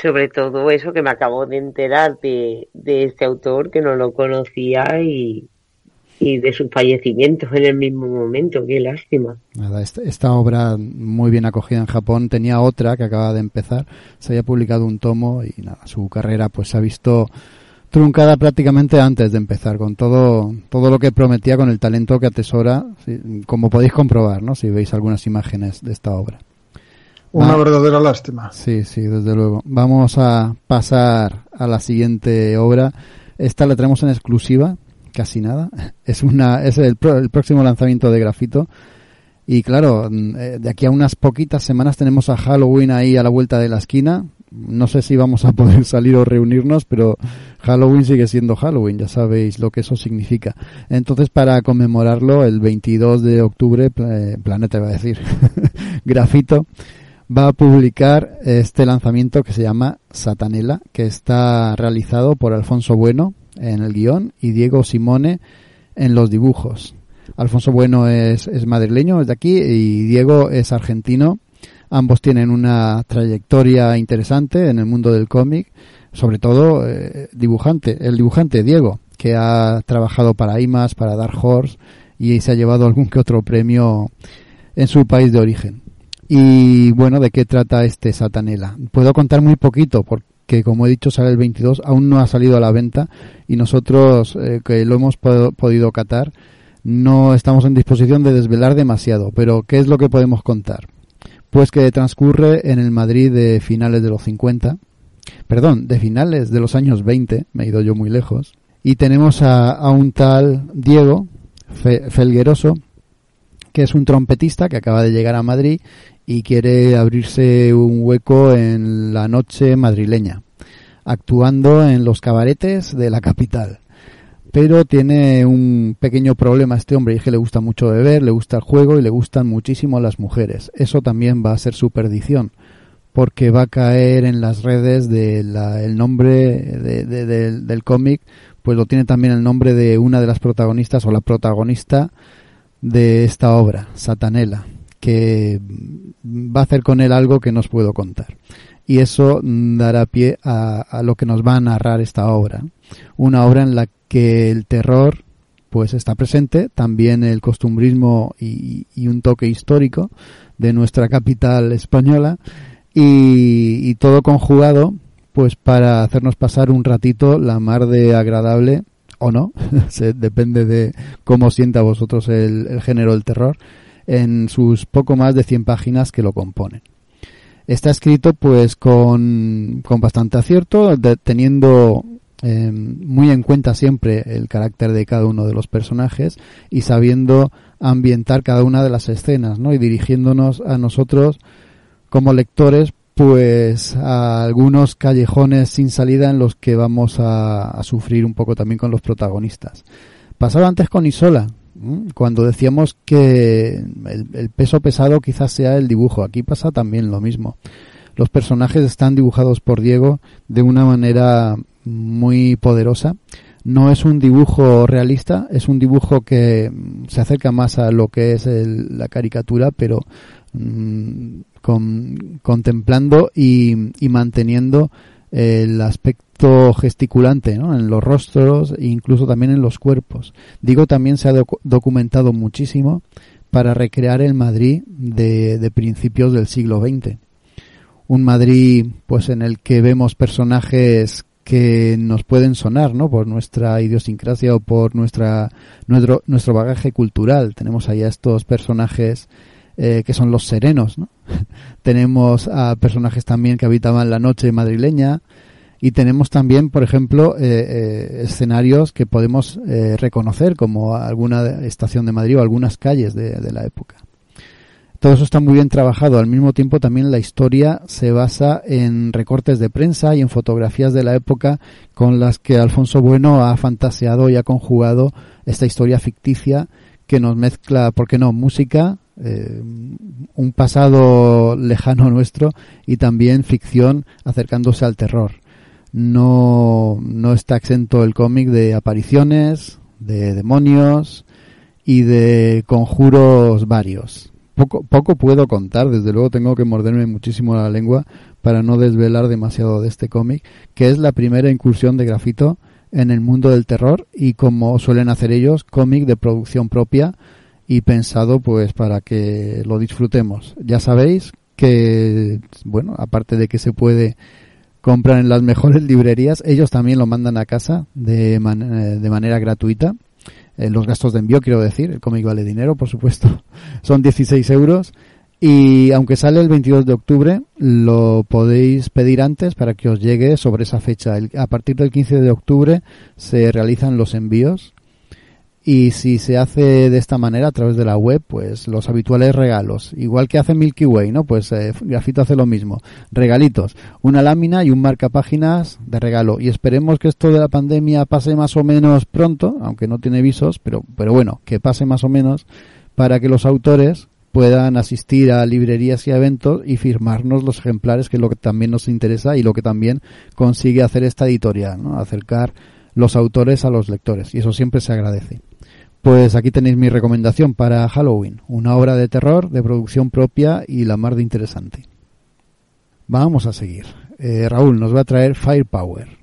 Sobre todo eso que me acabo de enterar de, este autor que no lo conocía y, de su fallecimiento en el mismo momento. Qué lástima.
Nada, esta, esta, obra muy bien acogida en Japón tenía otra que acaba de empezar. Se había publicado un tomo y nada, su carrera pues se ha visto truncada prácticamente antes de empezar, con todo, todo lo que prometía, con el talento que atesora, como podéis comprobar, ¿no? Si veis algunas imágenes de esta obra.
Una verdadera lástima.
Sí, sí, desde luego. Vamos a pasar a la siguiente obra. Esta la tenemos en exclusiva, casi nada. Es una, es el, el próximo lanzamiento de Grafito. Y claro, mm, eh, de aquí a unas poquitas semanas tenemos a Halloween ahí a la vuelta de la esquina no sé si vamos a poder salir o reunirnos, pero Halloween sigue siendo Halloween, ya sabéis lo que eso significa. Entonces, para conmemorarlo, el 22 de octubre, Planeta va a decir, Grafito, va a publicar este lanzamiento que se llama Satanela, que está realizado por Alfonso Bueno en el guion y Diego Simone en los dibujos. Alfonso Bueno es, es madrileño, es de aquí, y Diego es argentino Ambos tienen una trayectoria interesante en el mundo del cómic, sobre todo eh, dibujante, el dibujante Diego, que ha trabajado para IMAS, para Dark Horse y se ha llevado algún que otro premio en su país de origen. Y bueno, ¿de qué trata este Satanela? Puedo contar muy poquito porque como he dicho sale el 22, aún no ha salido a la venta y nosotros eh, que lo hemos podido catar no estamos en disposición de desvelar demasiado, pero ¿qué es lo que podemos contar? pues que transcurre en el Madrid de finales de los 50, perdón, de finales de los años 20, me he ido yo muy lejos, y tenemos a, un tal Diego Felgueroso, que es un trompetista que acaba de llegar a Madrid y quiere abrirse un hueco en la noche madrileña, actuando en los cabaretes de la capital pero tiene un pequeño problema este hombre y es que le gusta mucho beber, le gusta el juego y le gustan muchísimo las mujeres. Eso también va a ser su perdición porque va a caer en las redes del el nombre del cómic, pues lo tiene también el nombre de una de las protagonistas o la protagonista de esta obra, Satanela, que va a hacer con él algo que no os puedo contar. Y eso dará pie a, lo que nos va a narrar esta obra. Una obra en la que el terror pues está presente, también el costumbrismo y, un toque histórico de nuestra capital española y, todo conjugado pues para hacernos pasar un ratito la mar de agradable o no, depende de cómo sienta vosotros el, género del terror, en sus poco más de 100 páginas que lo componen. Está escrito pues con, con bastante acierto, teniendo eh, muy en cuenta siempre el carácter de cada uno de los personajes y sabiendo ambientar cada una de las escenas, ¿no? Y dirigiéndonos a nosotros como lectores, pues a algunos callejones sin salida en los que vamos a, sufrir un poco también con los protagonistas. Pasaba antes con Isola, cuando decíamos que el, el, peso pesado quizás sea el dibujo. Aquí pasa también lo mismo. Los personajes están dibujados por Diego de una manera muy poderosa. No es un dibujo realista, es un dibujo que se acerca más a lo que es la caricatura, pero mm, contemplando y, manteniendo el aspecto gesticulante en los rostros e incluso también en los cuerpos. Digo, también se ha documentado muchísimo para recrear el Madrid de, principios del siglo XX. Un Madrid pues en el que vemos personajes que nos pueden sonar, ¿no? Por nuestra idiosincrasia o por nuestra nuestro nuestro bagaje cultural. Tenemos ahí a estos personajes eh, que son los serenos, ¿no? tenemos a personajes también que habitaban la noche madrileña y tenemos también, por ejemplo, eh, eh, escenarios que podemos reconocer como alguna estación de Madrid o algunas calles de la época. Todo eso está muy bien trabajado. Al mismo tiempo también la historia se basa en recortes de prensa y en fotografías de la época con las que Alfonso Bueno ha fantaseado y ha conjugado esta historia ficticia que nos mezcla, ¿por qué no?, música, eh, un pasado lejano nuestro y también ficción acercándose al terror. No, no está exento el cómic de apariciones, de demonios y de conjuros varios poco, poco puedo contar, desde luego tengo que morderme muchísimo la lengua para no desvelar demasiado de este cómic, que es la primera incursión de grafito en el mundo del terror y como suelen hacer ellos, cómic de producción propia y pensado pues para que lo disfrutemos. Ya sabéis que, bueno, aparte de que se puede comprar en las mejores librerías, ellos también lo mandan a casa de, eh, de manera gratuita eh, los gastos de envío, quiero decir, el cómic vale dinero, por supuesto, son 16 euros. Y aunque sale el 22 de octubre, lo podéis pedir antes para que os llegue sobre esa fecha. a partir del 15 de octubre se realizan los envíos y si se hace de esta manera a través de la web, pues los habituales regalos, igual que hace Milky Way, ¿no? Pues eh, Grafito hace lo mismo, regalitos, una lámina y un marcapáginas de regalo. Y esperemos que esto de la pandemia pase más o menos pronto, aunque no tiene visos, pero, pero bueno, que pase más o menos para que los autores puedan asistir a librerías y eventos y firmarnos los ejemplares, que es lo que también nos interesa y lo que también consigue hacer esta editorial, ¿no? Acercar los autores a los lectores. Y eso siempre se agradece. Pues aquí tenéis mi recomendación para Halloween, una obra de terror de producción propia y la mar de interesante. Vamos a seguir. Eh, Raúl nos va a traer Firepower.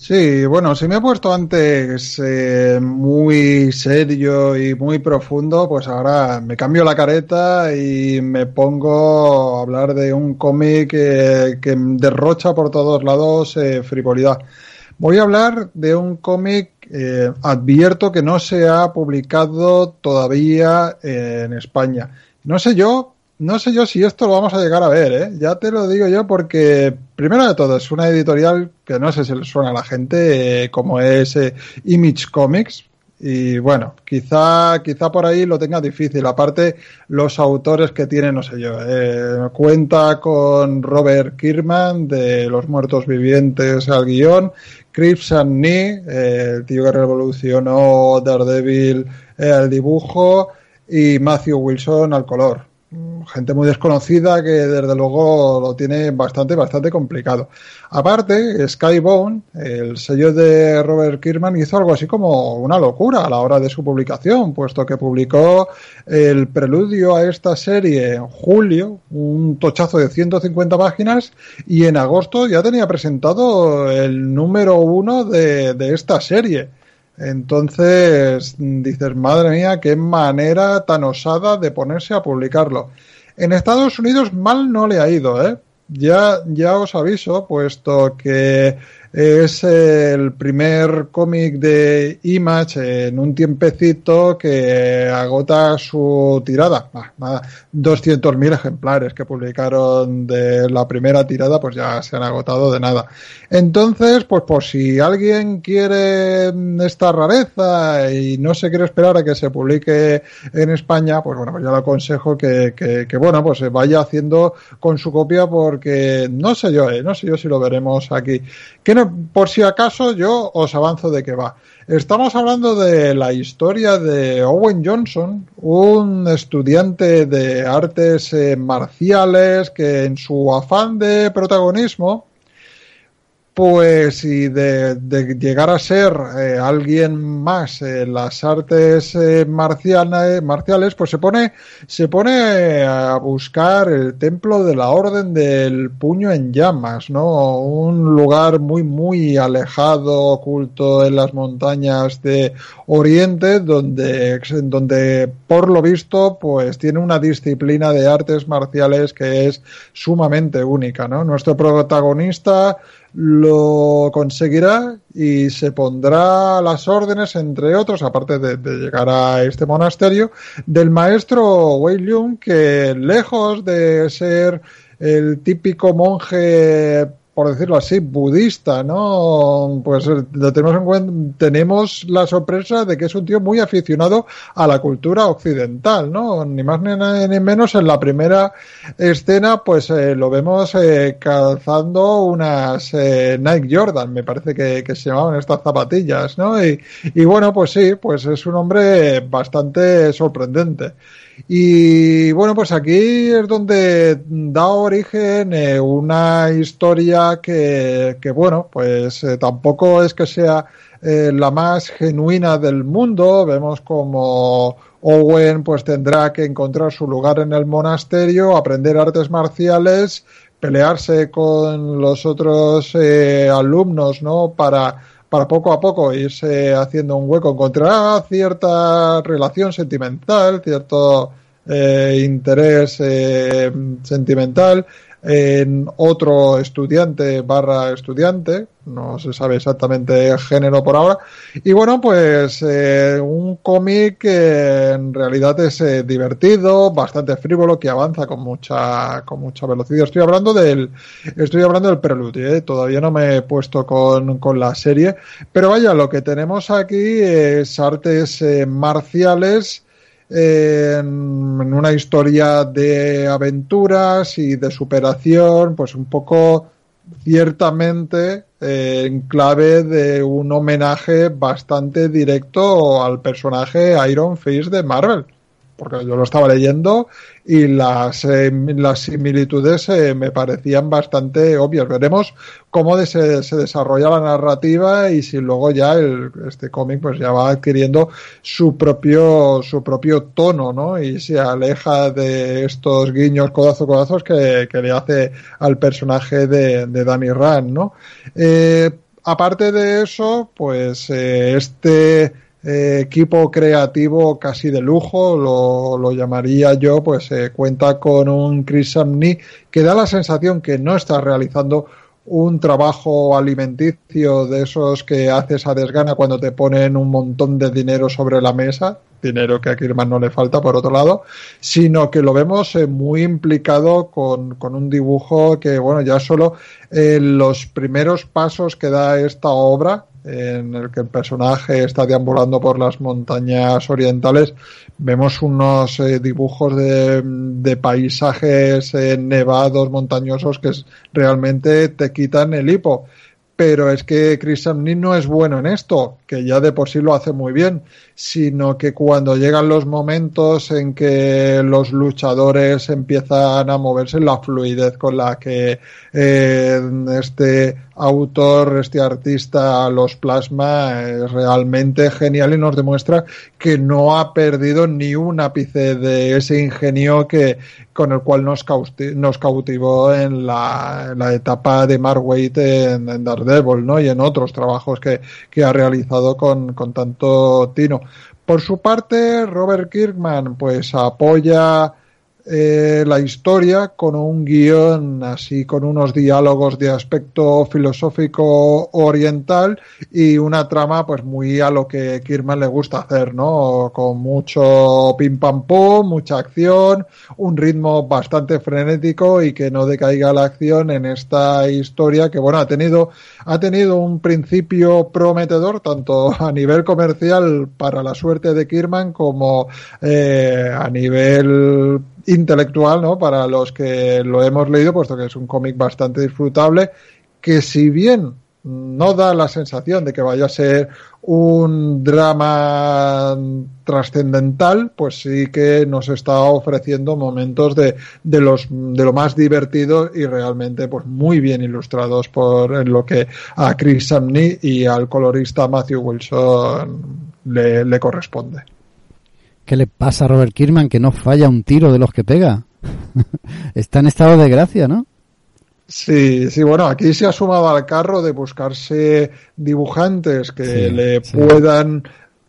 Sí, bueno, si me he puesto antes eh, muy serio y muy profundo, pues ahora me cambio la careta y me pongo a hablar de un cómic que, que derrocha por todos lados eh, frivolidad. Voy a hablar de un cómic, eh, advierto que no se ha publicado todavía eh, en España. No sé yo, no sé yo si esto lo vamos a llegar a ver, ¿eh? Ya te lo digo yo porque, primero de todo, es una editorial que no sé si le suena a la gente, eh, como es Image Comics, y bueno, quizá, quizá por ahí lo tenga difícil. Aparte, los autores que tiene, no sé yo, cuenta con Robert Kirkman de Los Muertos Vivientes al guion, Chris Nee, eh, el tío que revolucionó Daredevil eh, al dibujo, y Matthew Wilson al color gente muy desconocida que desde luego lo tiene bastante, bastante complicado. Aparte, Skybound, el sello de Robert Kirkman, hizo algo así como una locura a la hora de su publicación, puesto que publicó el preludio a esta serie en julio, un tochazo de 150 páginas, y en agosto ya tenía presentado el número uno de, de esta serie. Entonces dices, madre mía, qué manera tan osada de ponerse a publicarlo. En Estados Unidos mal no le ha ido, ¿eh? Ya, ya os aviso, puesto que es el primer cómic de Image en un tiempecito que agota su tirada. Ah, nada, 200.000 ejemplares que publicaron de la primera tirada, pues ya se han agotado de nada. Entonces, pues por si alguien quiere esta rareza y no se quiere esperar a que se publique en España, pues bueno, pues yo le aconsejo que, que, bueno, pues se vaya haciendo con su copia porque no sé yo, eh, no sé yo si lo veremos aquí. ¿Qué por si acaso yo os avanzo de qué va. Estamos hablando de la historia de Owen Johnson, un estudiante de artes eh, marciales que en su afán de protagonismo pues y de, llegar a ser eh, alguien más en las artes eh, marciales, pues se pone, se pone a buscar el templo de la Orden del Puño en Llamas, ¿no? Un lugar muy, muy alejado, oculto en las montañas de Oriente, donde, donde por lo visto, pues tiene una disciplina de artes marciales que es sumamente única, ¿no? Nuestro protagonista lo conseguirá y se pondrá las órdenes, entre otros, aparte de, llegar a este monasterio, del maestro Wei Lung, que lejos de ser el típico monje por decirlo así, budista, ¿no? Pues eh, lo tenemos en cuenta, tenemos la sorpresa de que es un tío muy aficionado a la cultura occidental, ¿no? Ni más ni, menos en la primera escena, pues eh, lo vemos eh, calzando unas Nike Jordan, me parece que, que, se llamaban estas zapatillas, ¿no? Y, y bueno, pues sí, pues es un hombre bastante sorprendente. Y bueno, pues aquí es donde da origen eh, una historia que, que bueno, pues eh, tampoco es que sea eh, la más genuina del mundo. Vemos como Owen pues tendrá que encontrar su lugar en el monasterio, aprender artes marciales, pelearse con los otros alumnos, ¿no? Para para poco a poco irse haciendo un hueco, encontrar cierta relación sentimental, cierto eh, interés eh, sentimental en otro estudiante barra estudiante, no se sabe exactamente el género por ahora, y bueno, pues eh, un cómic que en realidad es divertido, bastante frívolo, que avanza con mucha, con mucha velocidad. Estoy hablando del, estoy hablando del preludio, todavía no me he puesto con, con la serie, pero vaya, lo que tenemos aquí es artes marciales, en una historia de aventuras y de superación, pues un poco ciertamente eh, en clave de un homenaje bastante directo al personaje Iron Fist de Marvel porque yo lo estaba leyendo y las, eh, las similitudes eh, me parecían bastante obvias. Veremos cómo se, se, desarrolla la narrativa y si luego ya el, este cómic pues ya va adquiriendo su propio, su propio tono, ¿no? Y se aleja de estos guiños codazo codazos que, que le hace al personaje de, de Danny Rand, ¿no? Eh, aparte de eso, pues este eh, equipo creativo casi de lujo, lo, llamaría yo, pues eh, cuenta con un Chris Samney que da la sensación que no está realizando un trabajo alimenticio de esos que haces a desgana cuando te ponen un montón de dinero sobre la mesa, dinero que a Kirman no le falta por otro lado, sino que lo vemos eh, muy implicado con, con, un dibujo que, bueno, ya solo en los primeros pasos que da esta obra, en el que el personaje está deambulando por las montañas orientales, vemos unos eh, dibujos de, de paisajes eh, nevados, montañosos, que realmente te quitan el hipo. Pero es que Chris Samney no es bueno en esto, que ya de por sí lo hace muy bien, sino que cuando llegan los momentos en que los luchadores empiezan a moverse, la fluidez con la que eh, este autor, este artista los plasma es realmente genial y nos demuestra que no ha perdido ni un ápice de ese ingenio que con el cual nos, cautivó en la, etapa de Mark Waite en, Daredevil ¿no? y en otros trabajos que, que ha realizado con, con tanto tino. Por su parte, Robert Kirkman pues apoya eh, la historia con un guion así, con unos diálogos de aspecto filosófico oriental y una trama pues muy a lo que Kirman le gusta hacer, ¿no? Con mucho pim pam pum, mucha acción, un ritmo bastante frenético y que no decaiga la acción en esta historia que, bueno, ha tenido, ha tenido un principio prometedor tanto a nivel comercial para la suerte de Kirman como eh, a nivel intelectual, ¿no? Para los que lo hemos leído, puesto que es un cómic bastante disfrutable, que si bien no da la sensación de que vaya a ser un drama trascendental, pues sí que nos está ofreciendo momentos de, de, los, de lo más divertido y realmente pues muy bien ilustrados por lo que a Chris Samney y al colorista Matthew Wilson le, le corresponde.
¿Qué le pasa a Robert Kirkman que no falla un tiro de los que pega? Está en estado de gracia, ¿no?
Sí, sí, bueno, aquí se ha sumado al carro de buscarse dibujantes que le puedan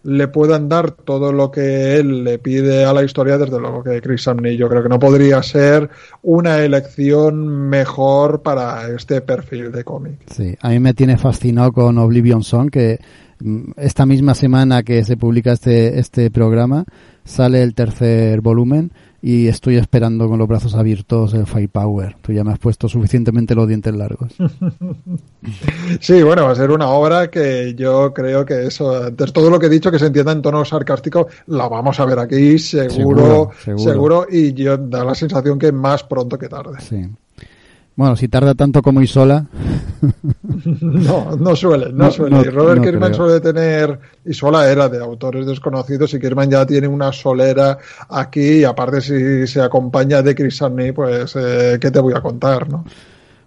le puedan dar todo lo que él le pide a la historia, desde luego que Chris Samney yo creo que no podría ser una elección mejor para este perfil de cómic.
Sí, a mí me tiene fascinado con Oblivion Song, que esta misma semana que se publica este, este programa sale el tercer volumen y estoy esperando con los brazos abiertos el Firepower. Tú ya me has puesto suficientemente los dientes largos.
Sí, bueno, va a ser una obra que yo creo que eso, antes todo lo que he dicho que se entienda en tono sarcástico, la vamos a ver aquí seguro, seguro, seguro, y yo da la sensación que más pronto que tarde.
Sí. Bueno, si tarda tanto como Isola.
no, no suele, no, suele. Robert Kirkman suele tener. Isola era de autores desconocidos y Kirkman ya tiene una solera aquí. Y aparte, si se acompaña de Chris Samney, pues, eh, ¿qué te voy a contar, no?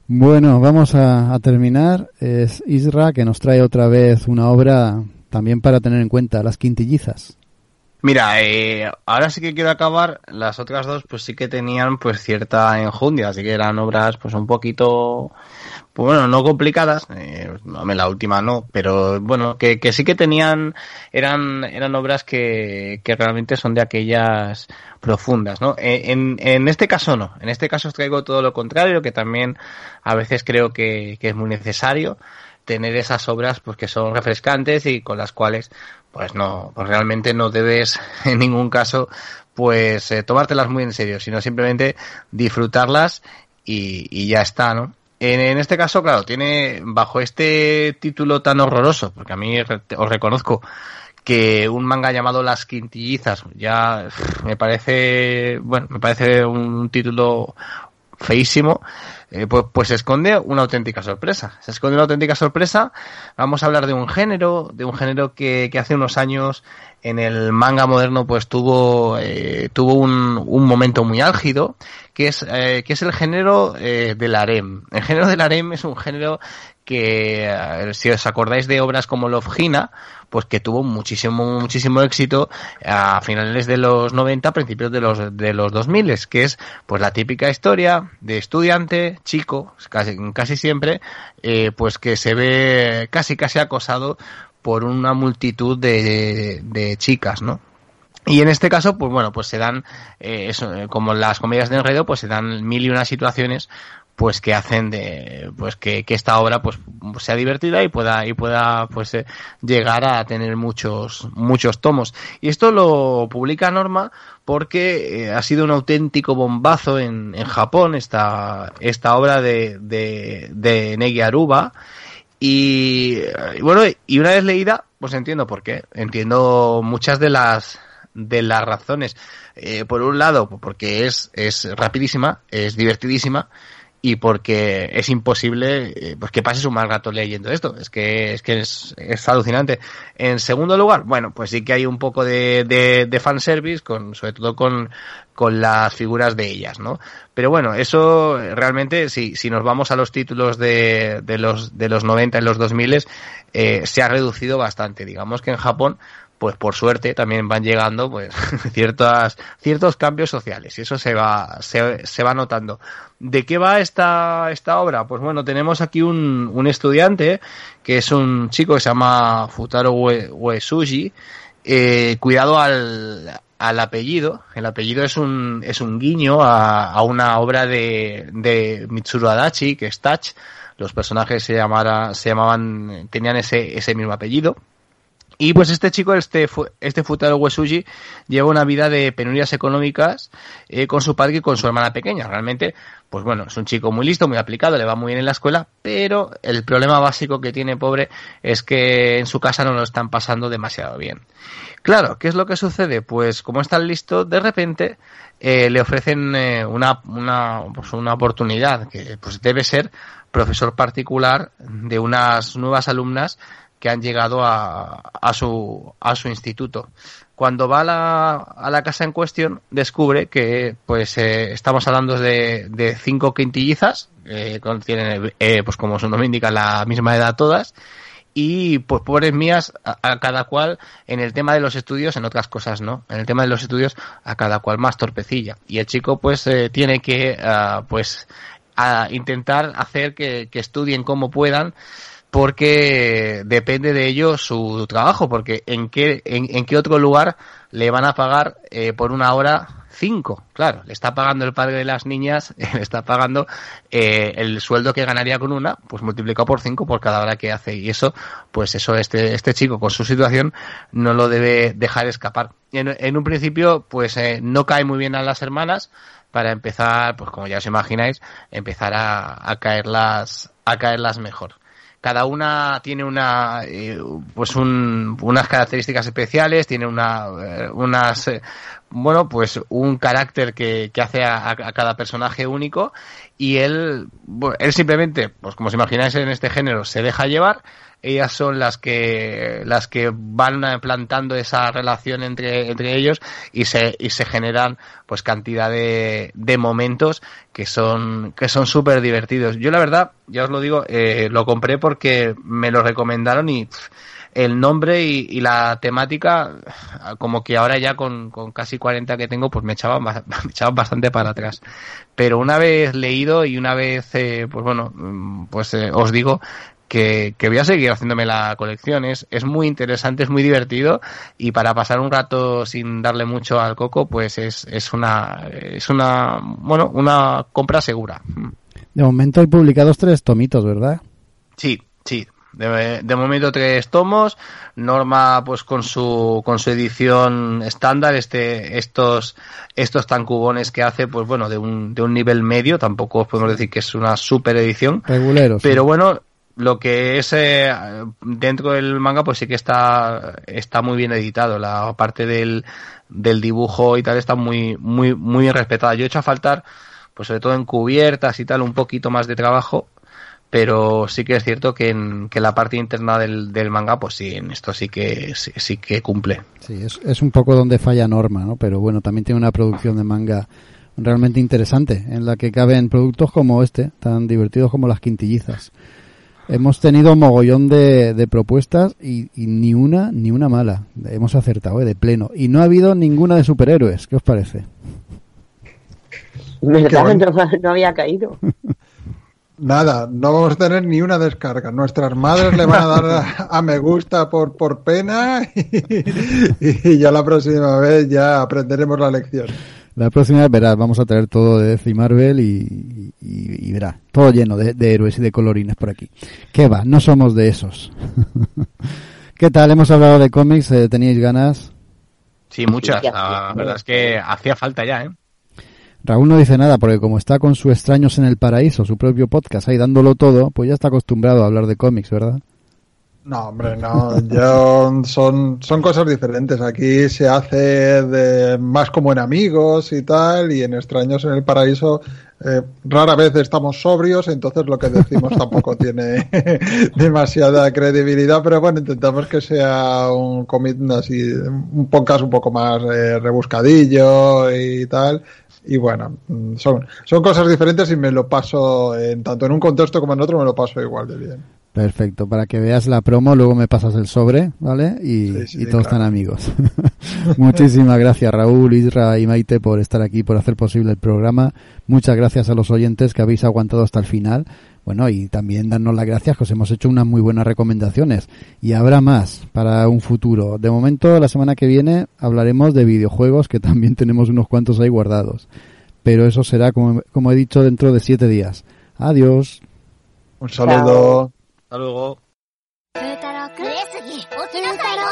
Bueno, vamos a, a terminar. Es Isra que nos trae otra vez una obra también para tener en cuenta, Las Quintillizas.
Mira, eh, ahora sí que quiero acabar. Las otras dos, pues sí que tenían pues cierta enjundia, así que eran obras pues un poquito, pues bueno, no complicadas. Eh, la última no, pero bueno, que, que sí que tenían, eran, eran obras que, que realmente son de aquellas profundas, ¿no? Eh, en, en este caso no. En este caso os traigo todo lo contrario, que también a veces creo que, que es muy necesario tener esas obras pues que son refrescantes y con las cuales pues no, pues realmente no debes en ningún caso pues eh, tomártelas muy en serio, sino simplemente disfrutarlas y, y ya está, ¿no? En, en, este caso, claro, tiene bajo este título tan horroroso, porque a mí os reconozco que un manga llamado Las Quintillizas ya me parece, bueno, me parece un título feísimo, eh, pues, pues se esconde una auténtica sorpresa. Se esconde una auténtica sorpresa. Vamos a hablar de un género, de un género que, hace unos años en el manga moderno pues tuvo eh, tuvo un, un, momento muy álgido que es eh, que es el género del harem el género del harem es un género que si os acordáis de obras como Love Hina pues que tuvo muchísimo muchísimo éxito a finales de los 90, principios de los de los 2000, que es pues la típica historia de estudiante, chico, casi casi siempre eh, pues que se ve casi casi acosado por una multitud de, de chicas, ¿no? Y en este caso, pues bueno, pues se dan, eh, eso, como las comedias de enredo, pues se dan mil y una situaciones pues que hacen de pues que, que, esta obra pues sea divertida y pueda y pueda pues eh, llegar a tener muchos muchos tomos. Y esto lo publica Norma porque eh, ha sido un auténtico bombazo en, en Japón esta esta obra de de, de Negi Aruba. Y, y bueno y una vez leída pues entiendo por qué. Entiendo muchas de las de las razones. Eh, por un lado porque es es rapidísima es divertidísima y porque es imposible eh, pues que pases un mal rato leyendo esto. Es que es que es, es, alucinante. En segundo lugar, bueno, pues sí que hay un poco de, de, de fanservice, con, sobre todo con, con las figuras de ellas, ¿no? Pero bueno, eso realmente, si, si nos vamos a los títulos de, de los, de los 90 y los 2000, eh, se ha reducido bastante. Digamos que en Japón, pues por suerte también van llegando pues ciertas ciertos cambios sociales y eso se va se, se va notando de qué va esta esta obra pues bueno tenemos aquí un, un estudiante que es un chico que se llama Futaro Uesugi eh, cuidado al al apellido. El apellido es un, es un guiño a, a una obra de, de Mitsuru Adachi, que es Touch. Los personajes se, llamara, se llamaban, tenían ese, ese mismo apellido. Y pues este chico, este, este Futaro Uesugi, lleva una vida de penurias económicas eh, con su padre y con su hermana pequeña. Realmente, pues bueno, es un chico muy listo, muy aplicado, le va muy bien en la escuela, pero el problema básico que tiene pobre es que en su casa no lo están pasando demasiado bien. Claro, ¿qué es lo que sucede? Pues como es tan listo, de repente eh, le ofrecen eh, una, una, pues una oportunidad que pues debe ser profesor particular de unas nuevas alumnas que han llegado a, a, su, a su instituto. Cuando va a la, a la casa en cuestión, descubre que pues eh, estamos hablando de, de cinco quintillizas, eh, tienen, eh, pues como su nombre indica, la misma edad todas, y pues pobres mías, a, cada cual en el tema de los estudios, en otras cosas no, en el tema de los estudios a cada cual más torpecilla. Y el chico pues eh, tiene que uh, pues a intentar hacer que, que estudien como puedan, porque depende de ello su trabajo, porque en qué, en, en qué otro lugar le van a pagar eh, por una hora cinco. Claro, le está pagando el padre de las niñas, le está pagando eh, el sueldo que ganaría con una, pues multiplicado por cinco por cada hora que hace. Y eso, pues eso, este, este chico con su situación no lo debe dejar escapar. En, en un principio, pues eh, no cae muy bien a las hermanas, para empezar, pues como ya os imagináis, empezar a, a caerlas, a caerlas mejor cada una tiene una eh, pues un, unas características especiales tiene una eh, unas eh, bueno pues un carácter que, que hace a, a, cada personaje único y él bueno, él simplemente pues como os imagináis en este género se deja llevar ellas son las que las que van plantando esa relación entre, entre ellos y se, y se generan pues cantidad de, de momentos que son que son súper divertidos. Yo la verdad, ya os lo digo, eh, lo compré porque me lo recomendaron y pff, el nombre y, y, la temática, como que ahora ya con, con casi 40 que tengo, pues me echaban, me echaban bastante para atrás. Pero una vez leído y una vez, eh, pues bueno, pues eh, os digo que, que, voy a seguir haciéndome la colección. Es, es muy interesante, es muy divertido y para pasar un rato sin darle mucho al coco, pues es, es una, es una, bueno, una compra segura.
De momento hay publicados tres tomitos, ¿verdad?
Sí, sí. De, de, momento tres tomos, Norma pues con su con su edición estándar, este estos estos tan cubones que hace pues bueno de un de un nivel medio, tampoco podemos decir que es una super edición,
Regulero,
pero sí. bueno lo que es eh, dentro del manga pues sí que está está muy bien editado. La parte del, del dibujo y tal está muy muy muy respetada. Yo he hecho a faltar pues sobre todo en cubiertas y tal un poquito más de trabajo pero sí que es cierto que en que la parte interna del, del manga pues sí en esto sí que sí, sí que cumple.
Sí es, es un poco donde falla Norma no pero bueno también tiene una producción de manga realmente interesante en la que caben productos como este tan divertidos como las quintillizas Hemos tenido mogollón de, de propuestas y, y, ni una ni una mala. Hemos acertado ¿eh? de pleno. Y no ha habido ninguna de superhéroes. ¿Qué os parece?
¿Verdad? No, no había caído.
Nada, no vamos a tener ni una descarga. Nuestras madres le van a dar a, a me gusta por, por pena y, y, ya la próxima vez ya aprenderemos la lección.
La próxima vez verás, vamos a traer todo de DC y Marvel y, y, y verás, todo lleno de, de, héroes y de colorines por aquí. ¿Qué va? No somos de esos. ¿Qué tal? Hemos hablado de cómics, eh, ¿teníais ganas?
Sí, muchas. La verdad es que hacía falta ya, ¿eh?
Raúl no dice nada porque como está con su Extraños en el Paraíso, su propio podcast, ahí dándolo todo, pues ya está acostumbrado a hablar de cómics, ¿verdad?
No, hombre, no. Yo, son, son cosas diferentes. Aquí se hace de, más como en amigos y tal, y en Extraños en el Paraíso eh, rara vez estamos sobrios, entonces lo que decimos tampoco tiene demasiada credibilidad, pero bueno, intentamos que sea un commit así, un podcast un poco más eh, rebuscadillo y tal. Y bueno, son, son cosas diferentes y me lo paso, en, tanto en un contexto como en otro, me lo paso igual de bien.
Perfecto, para que veas la promo, luego me pasas el sobre, ¿vale? Y, sí, sí, y todos claro. están amigos. Muchísimas gracias Raúl, Isra y Maite por estar aquí, por hacer posible el programa. Muchas gracias a los oyentes que habéis aguantado hasta el final. Bueno, y también darnos las gracias que os hemos hecho unas muy buenas recomendaciones. Y habrá más para un futuro. De momento, la semana que viene hablaremos de videojuegos, que también tenemos unos cuantos ahí guardados. Pero eso será, como, como he dicho, dentro de siete días. Adiós.
Un saludo.
なるほど。風くん。上杉、起きなさいよ